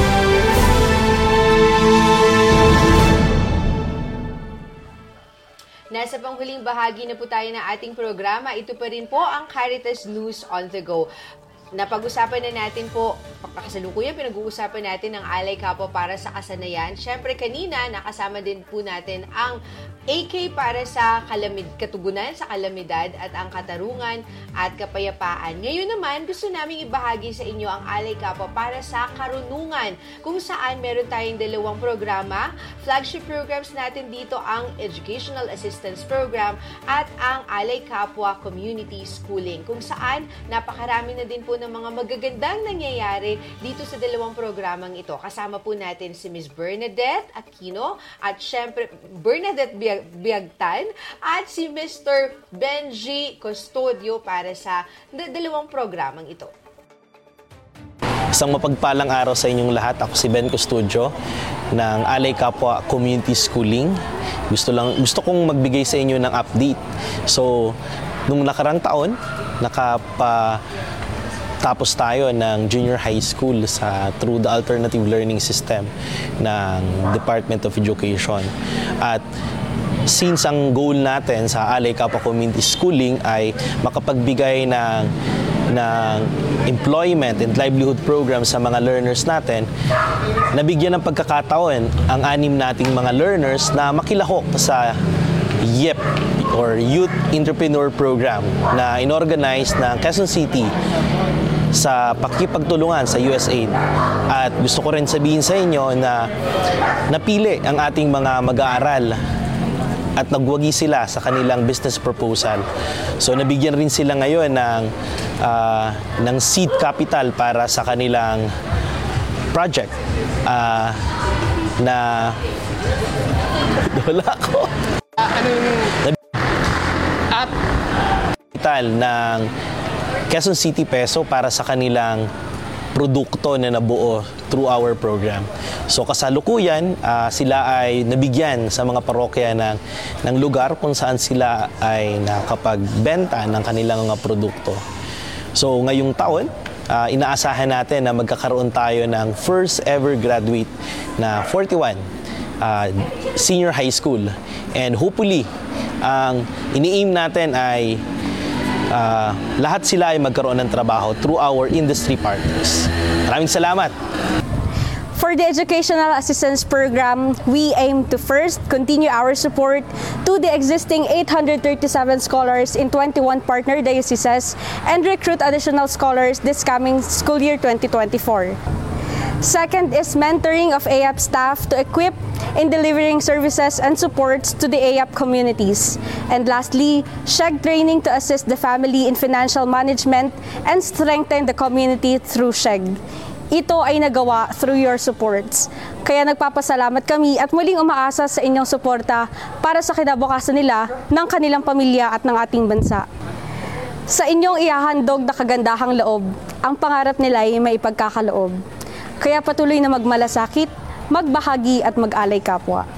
Nasa panghuling bahagi na po tayo ng ating programa. Ito pa rin po ang Caritas News on the Go. Napag-usapan na natin po, kasalukuyan pinag-uusapan natin ang Alay Kapo para sa kasanayan. Siyempre kanina, nakasama din po natin ang AK para sa kalamid, katugunan sa kalamidad at ang katarungan at kapayapaan. Ngayon naman, gusto namin ibahagi sa inyo ang Alay Kapwa para sa karunungan kung saan meron tayong dalawang programa. Flagship programs natin dito ang Educational Assistance Program at ang Alay Kapwa Community Schooling kung saan napakarami na din po ng mga magagandang nangyayari dito sa dalawang programang ito. Kasama po natin si Ms. Bernadette Aquino at syempre Bernadette Biagtan at si Mr. Benji Custodio para sa dalawang programang ito. Isang mapagpalang araw sa inyong lahat. Ako si Ben Custodio ng Alay Kapwa Community Schooling. Gusto lang gusto kong magbigay sa inyo ng update. So, nung nakarang taon, nakapa tapos tayo ng junior high school sa through the alternative learning system ng Department of Education. At since ang goal natin sa Alay Kappa Community Schooling ay makapagbigay ng ng employment and livelihood program sa mga learners natin, nabigyan ng pagkakataon ang anim nating mga learners na makilahok sa YEP or Youth Entrepreneur Program na inorganize ng Quezon City sa pakikipagtulungan sa USAID. At gusto ko rin sabihin sa inyo na napili ang ating mga mag-aaral at nagwagi sila sa kanilang business proposal. So nabigyan rin sila ngayon ng uh, ng seed capital para sa kanilang project uh, na wala ko. Ano yung at capital ng Quezon City peso para sa kanilang produkto na nabuo through our program. So kasalukuyan, uh, sila ay nabigyan sa mga parokya ng, ng lugar kung saan sila ay nakapagbenta ng kanilang mga produkto. So ngayong taon, uh, inaasahan natin na magkakaroon tayo ng first ever graduate na 41 uh, senior high school. And hopefully, ang ini-aim natin ay uh, lahat sila ay magkaroon ng trabaho through our industry partners. Maraming salamat! For the Educational Assistance Program, we aim to first continue our support to the existing 837 scholars in 21 partner dioceses and recruit additional scholars this coming school year 2024. Second is mentoring of AAP staff to equip in delivering services and supports to the AAP communities. And lastly, SHEG training to assist the family in financial management and strengthen the community through SHEG. Ito ay nagawa through your supports. Kaya nagpapasalamat kami at muling umaasa sa inyong suporta para sa kinabukasan nila, ng kanilang pamilya at ng ating bansa. Sa inyong ihahandog na kagandahang loob, ang pangarap nila ay may pagkakaloob. Kaya patuloy na magmalasakit, magbahagi at mag-alay kapwa.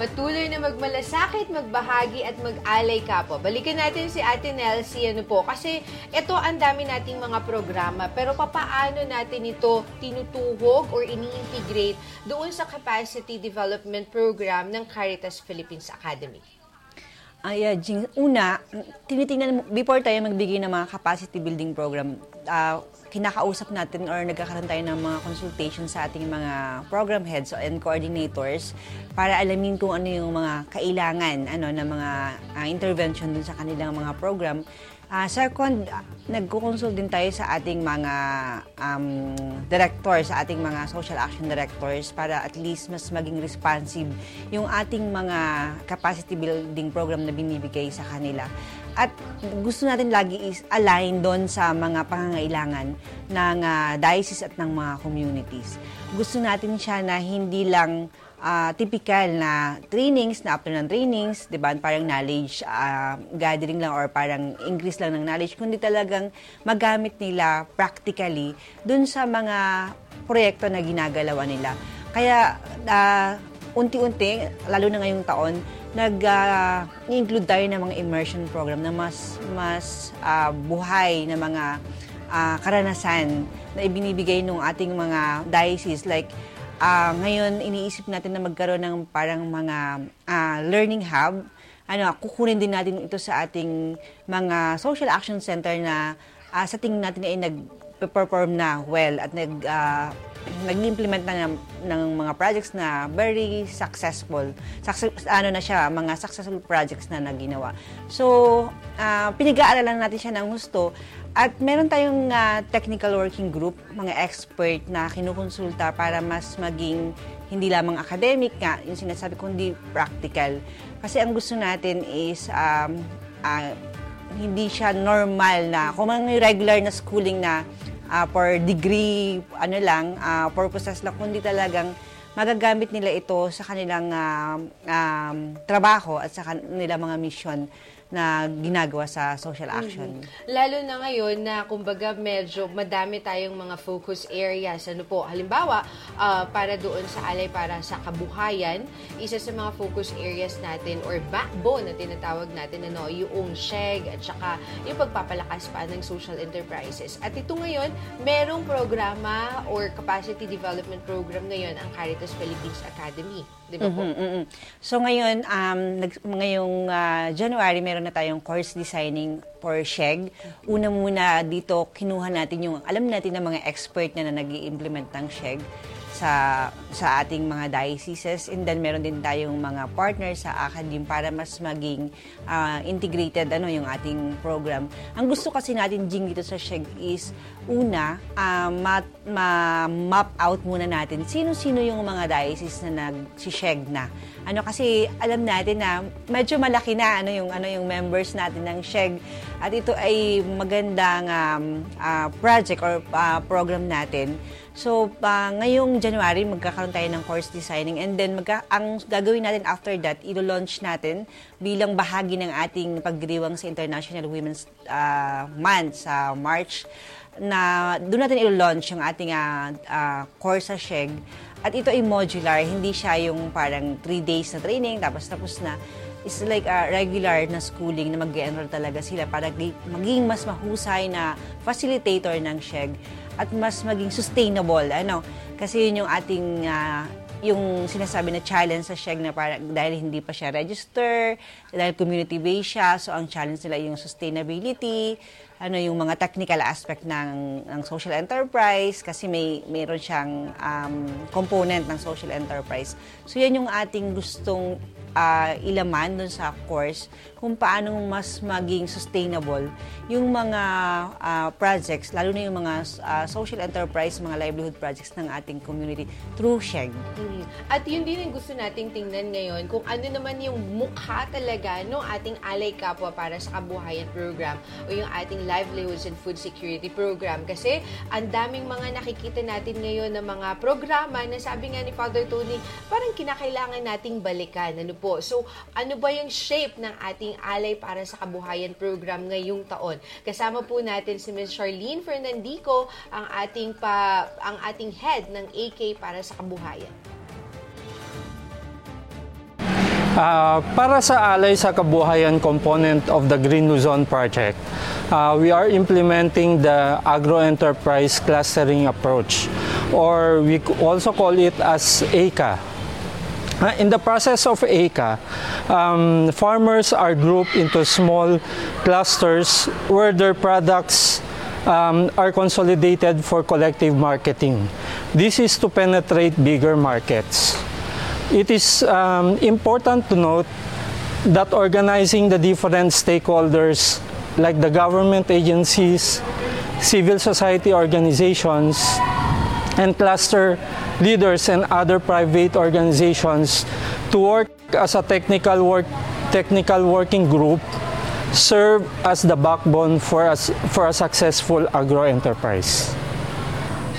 Patuloy na magmalasakit, magbahagi at mag-alay kapwa. Balikan natin si Ate Nelsie, ano po, kasi ito ang dami nating mga programa, pero papaano natin ito tinutuhog or ini-integrate doon sa capacity development program ng Caritas Philippines Academy? Ay, uh, Jing, una, tinitingnan, before tayo magbigay ng mga capacity building program, uh, kinakausap natin or nagkakaroon tayo ng mga consultation sa ating mga program heads and coordinators para alamin kung ano yung mga kailangan ano ng mga uh, intervention dun sa kanilang mga program. Uh, second, nagko-consult din tayo sa ating mga um, directors, sa ating mga social action directors para at least mas maging responsive yung ating mga capacity building program na binibigay sa kanila. At gusto natin lagi is align doon sa mga pangangailangan ng uh, diocese at ng mga communities. Gusto natin siya na hindi lang uh, typical na trainings, na afternoon trainings, di ba, parang knowledge uh, gathering lang or parang increase lang ng knowledge, kundi talagang magamit nila practically dun sa mga proyekto na ginagalawan nila. Kaya, uh, unti-unti, lalo na ngayong taon, nag-include uh, tayo ng mga immersion program na mas mas uh, buhay na mga uh, karanasan na ibinibigay ng ating mga diocese. Like uh, ngayon iniisip natin na magkaroon ng parang mga uh, learning hub. Ano kukunin din natin ito sa ating mga social action center na uh, sa tingin natin ay nag perform na well at nag uh, nag-implement na ng, ng mga projects na very successful. Success, ano na siya, mga successful projects na naginawa. So, uh, pinag-aaralan natin siya ng gusto at meron tayong uh, technical working group, mga expert na kinukonsulta para mas maging hindi lamang academic nga, yung sinasabi ko, hindi practical. Kasi ang gusto natin is um, uh, hindi siya normal na, kung mga regular na schooling na uh, for degree, ano lang, uh, purposes lang, kundi talagang magagamit nila ito sa kanilang uh, um, trabaho at sa kanilang mga mission na ginagawa sa social action. Mm-hmm. Lalo na ngayon na kumbaga medyo madami tayong mga focus areas. Ano po, halimbawa, uh, para doon sa alay para sa kabuhayan, isa sa mga focus areas natin or backbone na tinatawag natin ano, yung SHEG at saka yung pagpapalakas pa ng social enterprises. At ito ngayon, merong programa or capacity development program ngayon ang Caritas Philippines Academy. Di ba po? Mm-hmm, mm-hmm. So ngayon, um, nag, ngayong uh, January, meron na tayong course designing for SHEG. Una muna dito, kinuha natin yung, alam natin na mga expert na, na nag implement ng SHEG sa sa ating mga dioceses and then meron din tayong mga partners sa academe para mas maging uh, integrated ano yung ating program. Ang gusto kasi natin jing dito sa SHEG is una uh, ma, ma map out muna natin sino-sino yung mga dioceses na nag si SHEG na. Ano kasi alam natin na medyo malaki na ano yung ano yung members natin ng SHEG at ito ay magandang um, uh, project or uh, program natin So, uh, ngayong January, magkakaroon tayo ng course designing and then magka, ang gagawin natin after that, ilo-launch natin bilang bahagi ng ating pagdiriwang sa International Women's uh, Month sa March na doon natin ilo-launch yung ating uh, uh, course sa SHEG. At ito ay modular, hindi siya yung parang 3 days na training, tapos tapos na. It's like a regular na schooling na mag-enroll talaga sila para maging mas mahusay na facilitator ng SHEG at mas maging sustainable. Ano? Kasi yun yung ating uh, yung sinasabi na challenge sa SHEG na para, dahil hindi pa siya register, dahil community-based siya, so ang challenge nila yung sustainability, ano yung mga technical aspect ng, ng social enterprise, kasi may mayroon siyang um, component ng social enterprise. So yan yung ating gustong uh, ilaman dun sa course kung paano mas maging sustainable yung mga uh, projects, lalo na yung mga uh, social enterprise, mga livelihood projects ng ating community through SHEG. Mm-hmm. At yun din ang gusto nating tingnan ngayon kung ano naman yung mukha talaga no ating Alay Kapwa para sa Kabuhayan program o yung ating Livelihoods and Food Security program. Kasi ang daming mga nakikita natin ngayon na mga programa na sabi nga ni Father Tony, parang kinakailangan nating balikan. Ano po. So, ano ba yung shape ng ating Alay para sa Kabuhayan program ngayong taon? Kasama po natin si Ms. Charlene Fernandico, ang ating pa ang ating head ng AK para sa Kabuhayan. Uh, para sa Alay sa Kabuhayan component of the Green Luzon project, uh, we are implementing the agro-enterprise clustering approach or we also call it as ACA Uh, in the process of ACA, um, farmers are grouped into small clusters where their products um, are consolidated for collective marketing. This is to penetrate bigger markets. It is um, important to note that organizing the different stakeholders like the government agencies, civil society organizations, and cluster leaders and other private organizations to work as a technical work technical working group serve as the backbone for a, for a successful agro enterprise.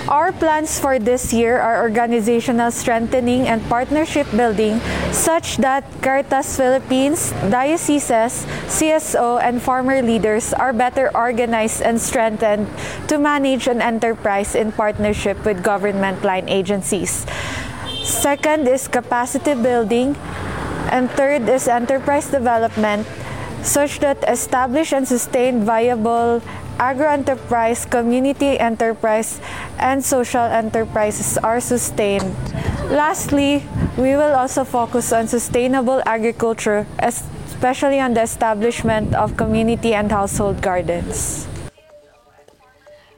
Our plans for this year are organizational strengthening and partnership building such that Caritas Philippines, dioceses, CSO, and farmer leaders are better organized and strengthened to manage an enterprise in partnership with government line agencies. Second is capacity building, and third is enterprise development such that established and sustained viable agro-enterprise, community enterprise, and social enterprises are sustained. Lastly, we will also focus on sustainable agriculture, especially on the establishment of community and household gardens.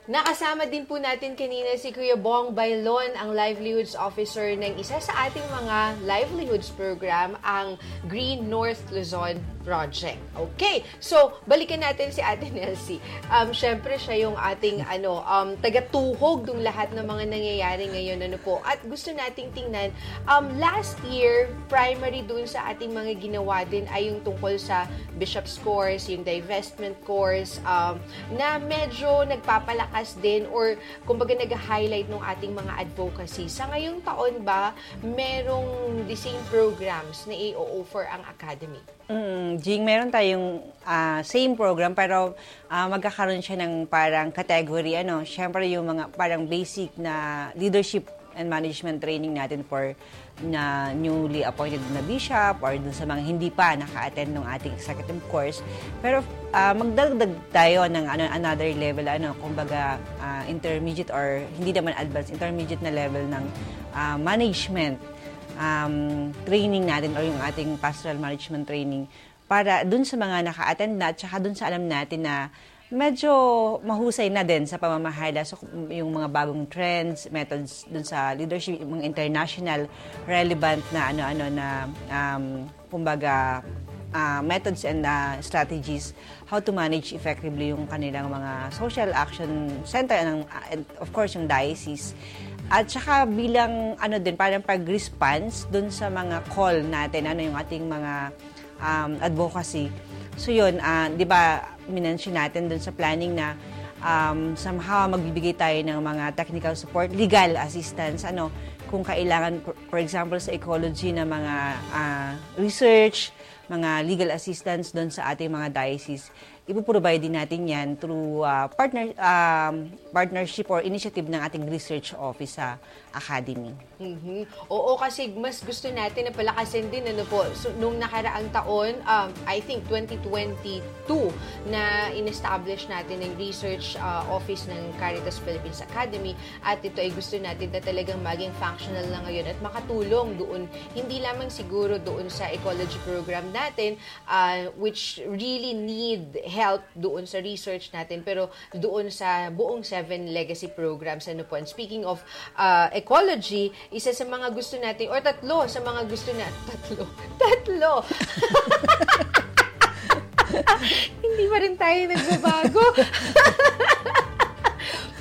Nakasama din po natin kanina si Kuya Bong Bailon, ang Livelihoods Officer ng isa sa ating mga livelihoods program, ang Green North Luzon Project. Okay, so balikan natin si Ate Nelsie. Um, Siyempre, siya yung ating ano, um, taga-tuhog ng lahat ng mga nangyayari ngayon. Ano po. At gusto nating tingnan, um, last year, primary dun sa ating mga ginawa din ay yung tungkol sa Bishop's Course, yung divestment course, um, na medyo nagpapalakas din or kumbaga nag-highlight ng ating mga advocacy. Sa ngayong taon ba, merong the same programs na i-offer ang Academy? Mm, Jing, meron tayong ah, same program pero ah, magkakaroon siya ng parang category ano, syempre yung mga parang basic na leadership and management training natin for na newly appointed na bishop or dun sa mga hindi pa naka-attend ng ating executive course. Pero ah, magdagdag tayo ng ano, another level, ano, kumbaga ah, intermediate or hindi naman advanced, intermediate na level ng ah, management um, training natin or yung ating pastoral management training para dun sa mga naka-attend na at saka dun sa alam natin na medyo mahusay na din sa pamamahala. So, yung mga bagong trends, methods dun sa leadership, mga international relevant na ano-ano na um, kumbaga uh, methods and uh, strategies how to manage effectively yung kanilang mga social action center and, and of course yung diocese at saka bilang ano din parang pag-response dun sa mga call natin ano yung ating mga um, advocacy so yun uh, 'di ba minention natin dun sa planning na um, somehow magbibigay tayo ng mga technical support legal assistance ano kung kailangan for example sa ecology na mga uh, research mga legal assistance doon sa ating mga diocese. Ipoprovide din natin yan through uh, partner, um, partnership or initiative ng ating research office sa academy. Mm-hmm. Oo, kasi mas gusto natin na palakasin din ano po. So, nung nakaraang taon, um, I think 2022, na in-establish natin ng research uh, office ng Caritas Philippines Academy at ito ay gusto natin na talagang maging functional na ngayon at makatulong doon, hindi lamang siguro doon sa ecology program natin, uh, which really need help doon sa research natin, pero doon sa buong seven legacy programs. Ano po? And speaking of uh, ecology, isa sa mga gusto natin, or tatlo sa mga gusto na, tatlo, tatlo, hindi pa rin tayo nagbabago.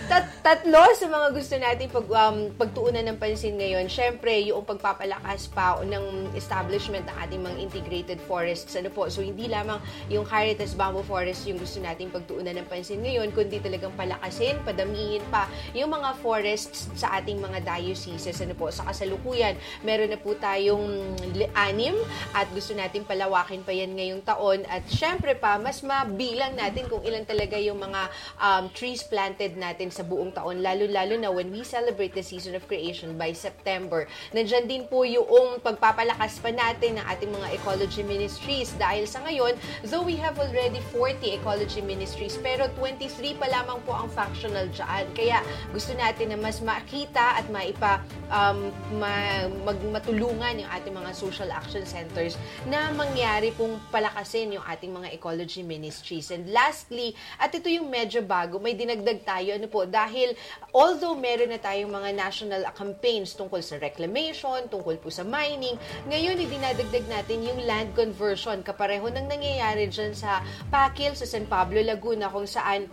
tat tatlo sa mga gusto natin pag, um, pagtuunan ng pansin ngayon. Siyempre, yung pagpapalakas pa ng establishment ng ating mga integrated forests. Ano po? So, hindi lamang yung Caritas Bamboo Forest yung gusto nating pagtuunan ng pansin ngayon, kundi talagang palakasin, padamihin pa yung mga forests sa ating mga dioceses. Ano po? Sa kasalukuyan, meron na po tayong anim at gusto natin palawakin pa yan ngayong taon. At syempre pa, mas mabilang natin kung ilan talaga yung mga um, trees planted natin sa buong taon, lalo-lalo na when we celebrate the season of creation by September. Nandyan din po yung pagpapalakas pa natin ng ating mga ecology ministries dahil sa ngayon, though we have already 40 ecology ministries, pero 23 pa lamang po ang functional dyan. Kaya gusto natin na mas makita at maipa um, ma, mag, matulungan yung ating mga social action centers na mangyari pong palakasin yung ating mga ecology ministries. And lastly, at ito yung medyo bago, may dinagdag tayo ano po, dahil although meron na tayong mga national campaigns tungkol sa reclamation, tungkol po sa mining, ngayon idinadagdag natin yung land conversion. Kapareho nang nangyayari dyan sa Pakil, sa San Pablo, Laguna, kung saan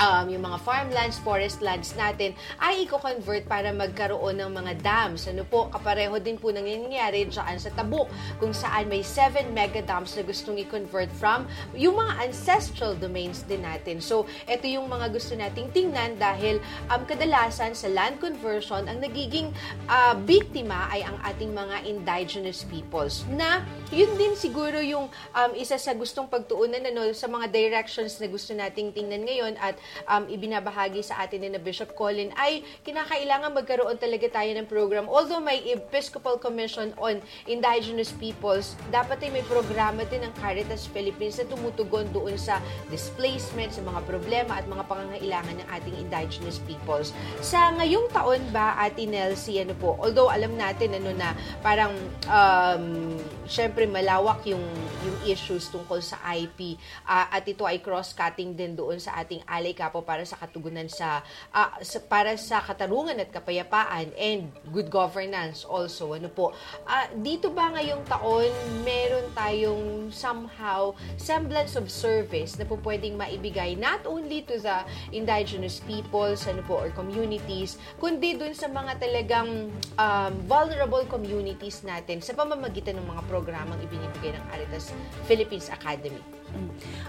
um, yung mga farmlands, forest lands natin ay i-convert para magkaroon ng mga dams. Ano po, kapareho din po nangyayari dyan sa Tabuk kung saan may 7 mega dams na gustong i-convert from yung mga ancestral domains din natin. So, ito yung mga gusto nating tingnan dahil um, kadalasan sa land conversion, ang nagiging uh, biktima ay ang ating mga indigenous peoples na yun din siguro yung um, isa sa gustong pagtuunan ano, sa mga directions na gusto nating tingnan ngayon at um, ibinabahagi sa atin ni na Bishop Colin ay kinakailangan magkaroon talaga tayo ng program. Although may Episcopal Commission on Indigenous Peoples, dapat ay may programa din ng Caritas Philippines na tumutugon doon sa displacement, sa mga problema at mga pangangailangan ng ating indigenous peoples. Sa ngayong taon ba, Ate Nelsie, ano po, although alam natin ano na parang um, syempre malawak yung yung issues tungkol sa IP uh, at ito ay cross-cutting din doon sa ating alay Alay Kapo para sa katugunan sa, ah, sa- para sa katarungan at kapayapaan and good governance also. Ano po? Ah, dito ba ngayong taon meron tayong somehow semblance of service na po pwedeng maibigay not only to the indigenous peoples ano po or communities kundi dun sa mga talagang um, vulnerable communities natin sa pamamagitan ng mga programang ibinibigay ng Caritas Philippines Academy.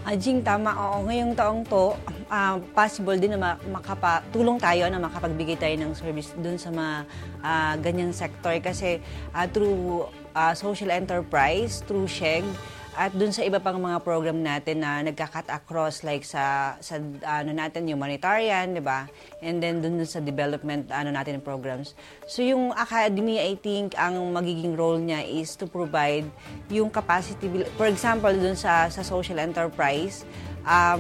Ah, Jing, tama. Oo, ngayong taong to, ah, possible din na ma- makapa, tulong tayo na makapagbigay tayo ng service dun sa mga ah, ganyang sector. Kasi ah, through ah, social enterprise, through SHEG, at dun sa iba pang mga program natin na nagka-cut across like sa sa ano natin humanitarian, 'di ba? And then dun sa development ano natin programs. So yung academy I think ang magiging role niya is to provide yung capacity for example dun sa sa social enterprise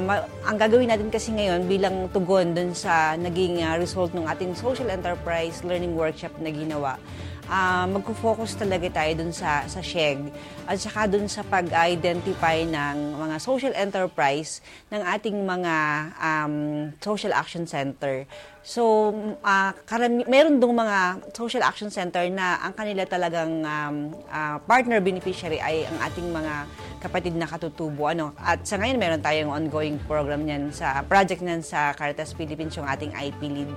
ma- ang gagawin natin kasi ngayon bilang tugon dun sa naging ah, result ng ating social enterprise learning workshop na ginawa, ah, magpo-focus talaga tayo dun sa, sa SHEG at saka dun sa pag-identify ng mga social enterprise ng ating mga um, social action center. So, ah, karami- meron dong mga social action center na ang kanila talagang um, ah, partner beneficiary ay ang ating mga kapatid na katutubo. Ano? At sa ngayon, meron tayong ongoing program niyan sa project niyan sa Caritas Philippines, yung ating IP lead.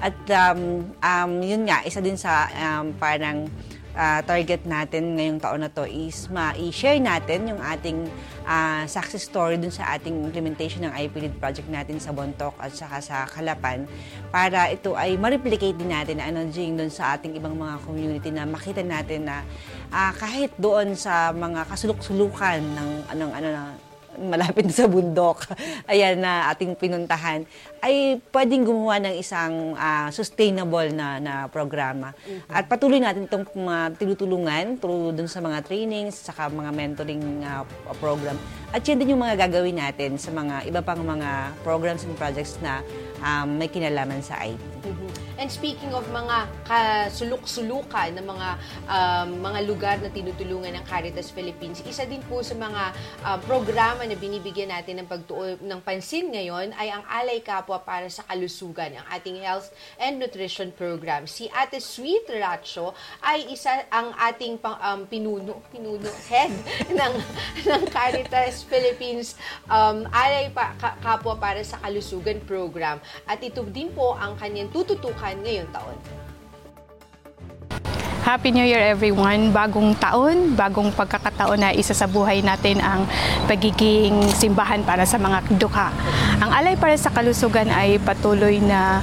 At um, um, yun nga, isa din sa um, parang ah, target natin ngayong taon na to is ma-share natin yung ating ah, success story dun sa ating implementation ng IP Lead project natin sa Bontok at saka sa Kalapan para ito ay ma-replicate din natin na Jing dun sa ating ibang mga community na makita natin na ah, kahit doon sa mga kasulok-sulukan ng anong ano na malapit sa bundok, ayan na ating pinuntahan, ay pwedeng gumawa ng isang ah, sustainable na, na programa. At patuloy natin itong mga tinutulungan through dun sa mga trainings, saka mga mentoring ah, program. At yan din yung mga gagawin natin sa mga iba pang mga programs and projects na um, may kinalaman sa IT. And speaking of mga kasulok-sulukan ng mga um, mga lugar na tinutulungan ng Caritas Philippines, isa din po sa mga uh, programa na binibigyan natin ng pagtuo ng pansin ngayon ay ang Alay Kapwa para sa Kalusugan, ang ating health and nutrition program. Si Ate Sweet Racho ay isa ang ating pang, um, pinuno, pinuno, head ng, ng Caritas Philippines um, Alay pa, Ka- Kapwa para sa Kalusugan program. At ito din po ang kanyang tututukan ngayong taon. Happy New Year everyone! Bagong taon, bagong pagkakataon na isa sa buhay natin ang pagiging simbahan para sa mga dukha. Ang Alay para sa Kalusugan ay patuloy na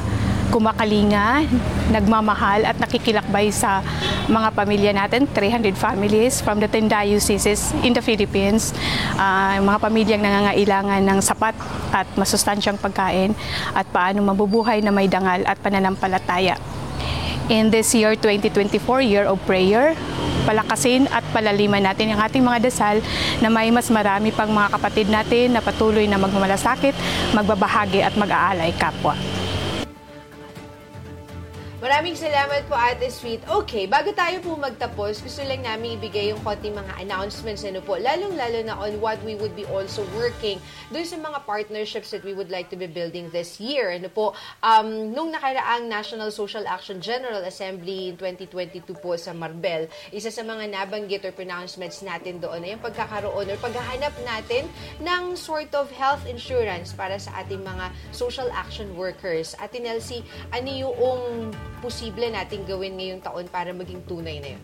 kumakalinga, nagmamahal at nakikilakbay sa mga pamilya natin, 300 families from the 10 dioceses in the Philippines. Ah, mga pamilyang nangangailangan ng sapat at masustansyang pagkain at paano mabubuhay na may dangal at pananampalataya in this year 2024, Year of Prayer, palakasin at palaliman natin ang ating mga dasal na may mas marami pang mga kapatid natin na patuloy na magmamalasakit, magbabahagi at mag-aalay kapwa. Maraming salamat po, Ate Sweet. Okay, bago tayo po magtapos, gusto lang namin ibigay yung konting mga announcements ano po, lalong-lalo na on what we would be also working doon sa mga partnerships that we would like to be building this year. Ano po, um, nung nakaraang National Social Action General Assembly in 2022 po sa Marbel, isa sa mga nabanggit or pronouncements natin doon ay yung pagkakaroon or paghahanap natin ng sort of health insurance para sa ating mga social action workers. Ate Nelsie, ano yung posible nating gawin ngayong taon para maging tunay na yun?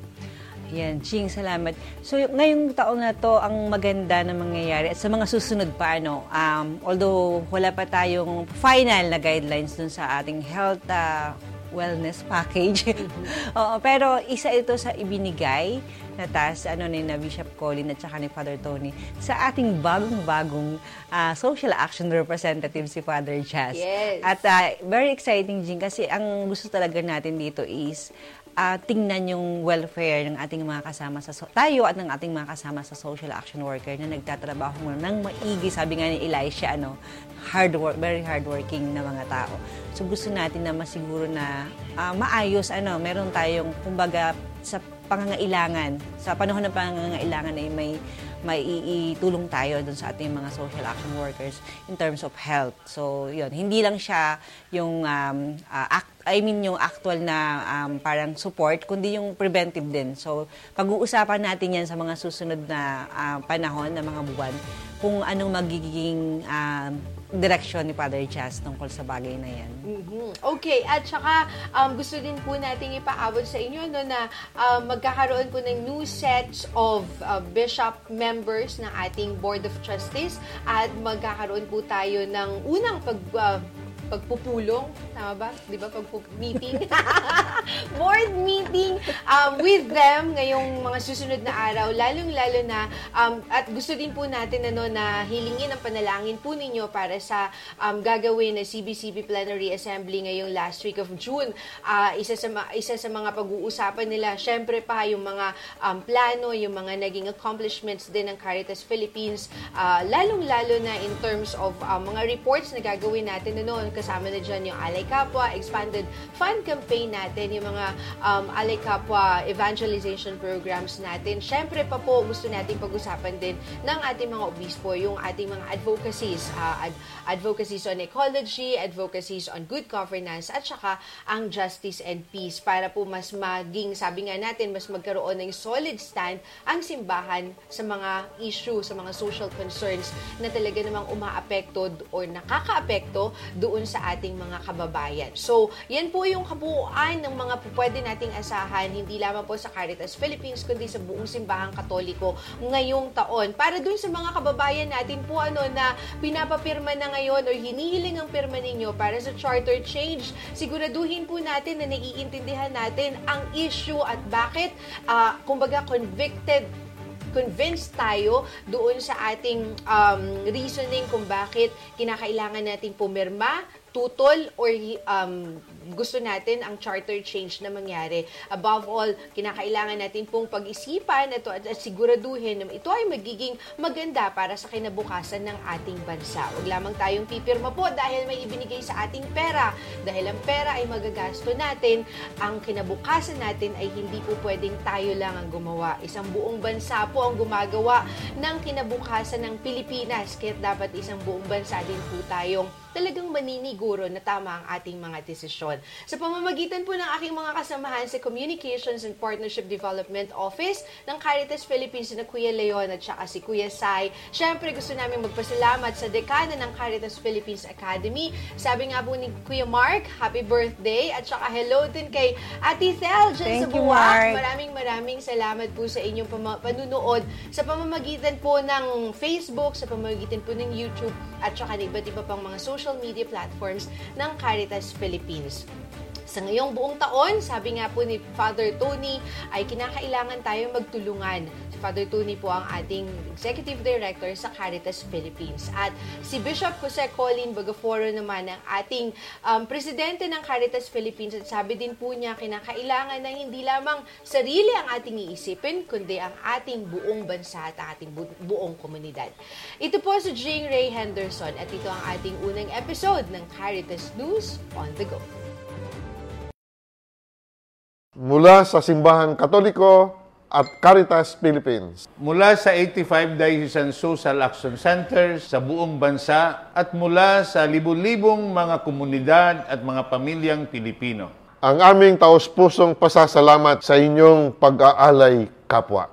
Yan, Ching, salamat. So, ngayong taon na to, ang maganda na mangyayari at sa mga susunod pa, ano, um, although wala pa tayong final na guidelines dun sa ating health uh, wellness package. Oo, pero isa ito sa ibinigay na task ano ni na Bishop Colin at saka ni Father Tony sa ating bagong-bagong ah, social action representative si Father Jazz. Yes. At ah, very exciting din kasi ang gusto talaga natin dito is ah, tingnan yung welfare ng ating mga kasama sa so- tayo at ng ating mga kasama sa social action worker na nagtatrabaho ng maigi sabi nga ni Elisha ano hard work very hardworking na mga tao. So gusto natin na masiguro na ah, maayos ano meron tayong kumbaga sa pangangailangan. Sa panahon ng pangangailangan ay may may itulong tayo dun sa ating mga social action workers in terms of health. So, yun, hindi lang siya yung um, uh, act, I mean yung actual na um, parang support, kundi yung preventive din. So, pag-uusapan natin yan sa mga susunod na uh, panahon, na mga buwan, kung anong magiging uh, direksyon ni Father Chas tungkol sa bagay na yan. Mm-hmm. Okay, at saka um, gusto din po nating ipaabot sa inyo no, na um, magkakaroon po ng new sets of uh, bishop members ng ating Board of Trustees at magkakaroon po tayo ng unang pag uh, pagpupulong, tama ba? Di ba? Pag-meeting. Board meeting um, with them ngayong mga susunod na araw, lalong-lalo na, um, at gusto din po natin ano, na hilingin ang panalangin po ninyo para sa um, gagawin na CBCB Plenary Assembly ngayong last week of June. Uh, isa, sa, isa sa mga pag-uusapan nila, syempre pa yung mga um, plano, yung mga naging accomplishments din ng Caritas Philippines, uh, lalong-lalo na in terms of uh, mga reports na gagawin natin ano, kasama na dyan yung Alay Kapwa, expanded fund campaign natin, yung mga um, Alay Kapwa evangelization programs natin. Siyempre pa po, gusto natin pag-usapan din ng ating mga obispo, yung ating mga advocacies, uh, ad- advocacies on ecology, advocacies on good governance, at saka ang justice and peace para po mas maging, sabi nga natin, mas magkaroon ng solid stand ang simbahan sa mga issue, sa mga social concerns na talaga namang umaapekto or nakakaapekto doon sa ating mga kababayan. So, yan po yung kabuuan ng mga pwede nating asahan, hindi lamang po sa Caritas Philippines, kundi sa buong simbahang katoliko ngayong taon. Para dun sa mga kababayan natin po ano na pinapapirma na ngayon o hinihiling ang pirma ninyo para sa charter change, siguraduhin po natin na naiintindihan natin ang issue at bakit, uh, kumbaga, convicted convinced tayo doon sa ating um, reasoning kung bakit kinakailangan nating pumirma tutol or um, gusto natin ang charter change na mangyari. Above all, kinakailangan natin pong pag-isipan at, at siguraduhin na ito ay magiging maganda para sa kinabukasan ng ating bansa. Huwag lamang tayong pipirma po dahil may ibinigay sa ating pera. Dahil ang pera ay magagasto natin, ang kinabukasan natin ay hindi po pwedeng tayo lang ang gumawa. Isang buong bansa po ang gumagawa ng kinabukasan ng Pilipinas. Kaya dapat isang buong bansa din po tayong talagang maniniguro na tama ang ating mga desisyon. Sa pamamagitan po ng aking mga kasamahan sa Communications and Partnership Development Office ng Caritas Philippines na Kuya Leon at saka si Kuya Sai, syempre gusto namin magpasalamat sa dekana ng Caritas Philippines Academy. Sabi nga po ni Kuya Mark, happy birthday at saka hello din kay Ate Thel dyan Thank sa you, Buwak. Mark. Maraming maraming salamat po sa inyong pama- panunood sa pamamagitan po ng Facebook, sa pamamagitan po ng YouTube at saka ng iba't iba pang mga social media platforms ng Caritas Philippines. Sa ngayong buong taon, sabi nga po ni Father Tony, ay kinakailangan tayong magtulungan. Father Tony po ang ating Executive Director sa Caritas Philippines. At si Bishop Jose Colin Bagaforo naman ang ating um, Presidente ng Caritas Philippines. At sabi din po niya, kinakailangan na hindi lamang sarili ang ating iisipin, kundi ang ating buong bansa at ating bu- buong komunidad. Ito po si Jing Ray Henderson at ito ang ating unang episode ng Caritas News on the Go. Mula sa Simbahan Katoliko at Caritas Philippines. Mula sa 85 Diocesan Social Action Centers sa buong bansa at mula sa libu-libong mga komunidad at mga pamilyang Pilipino. Ang aming taos-pusong pasasalamat sa inyong pag-aalay kapwa.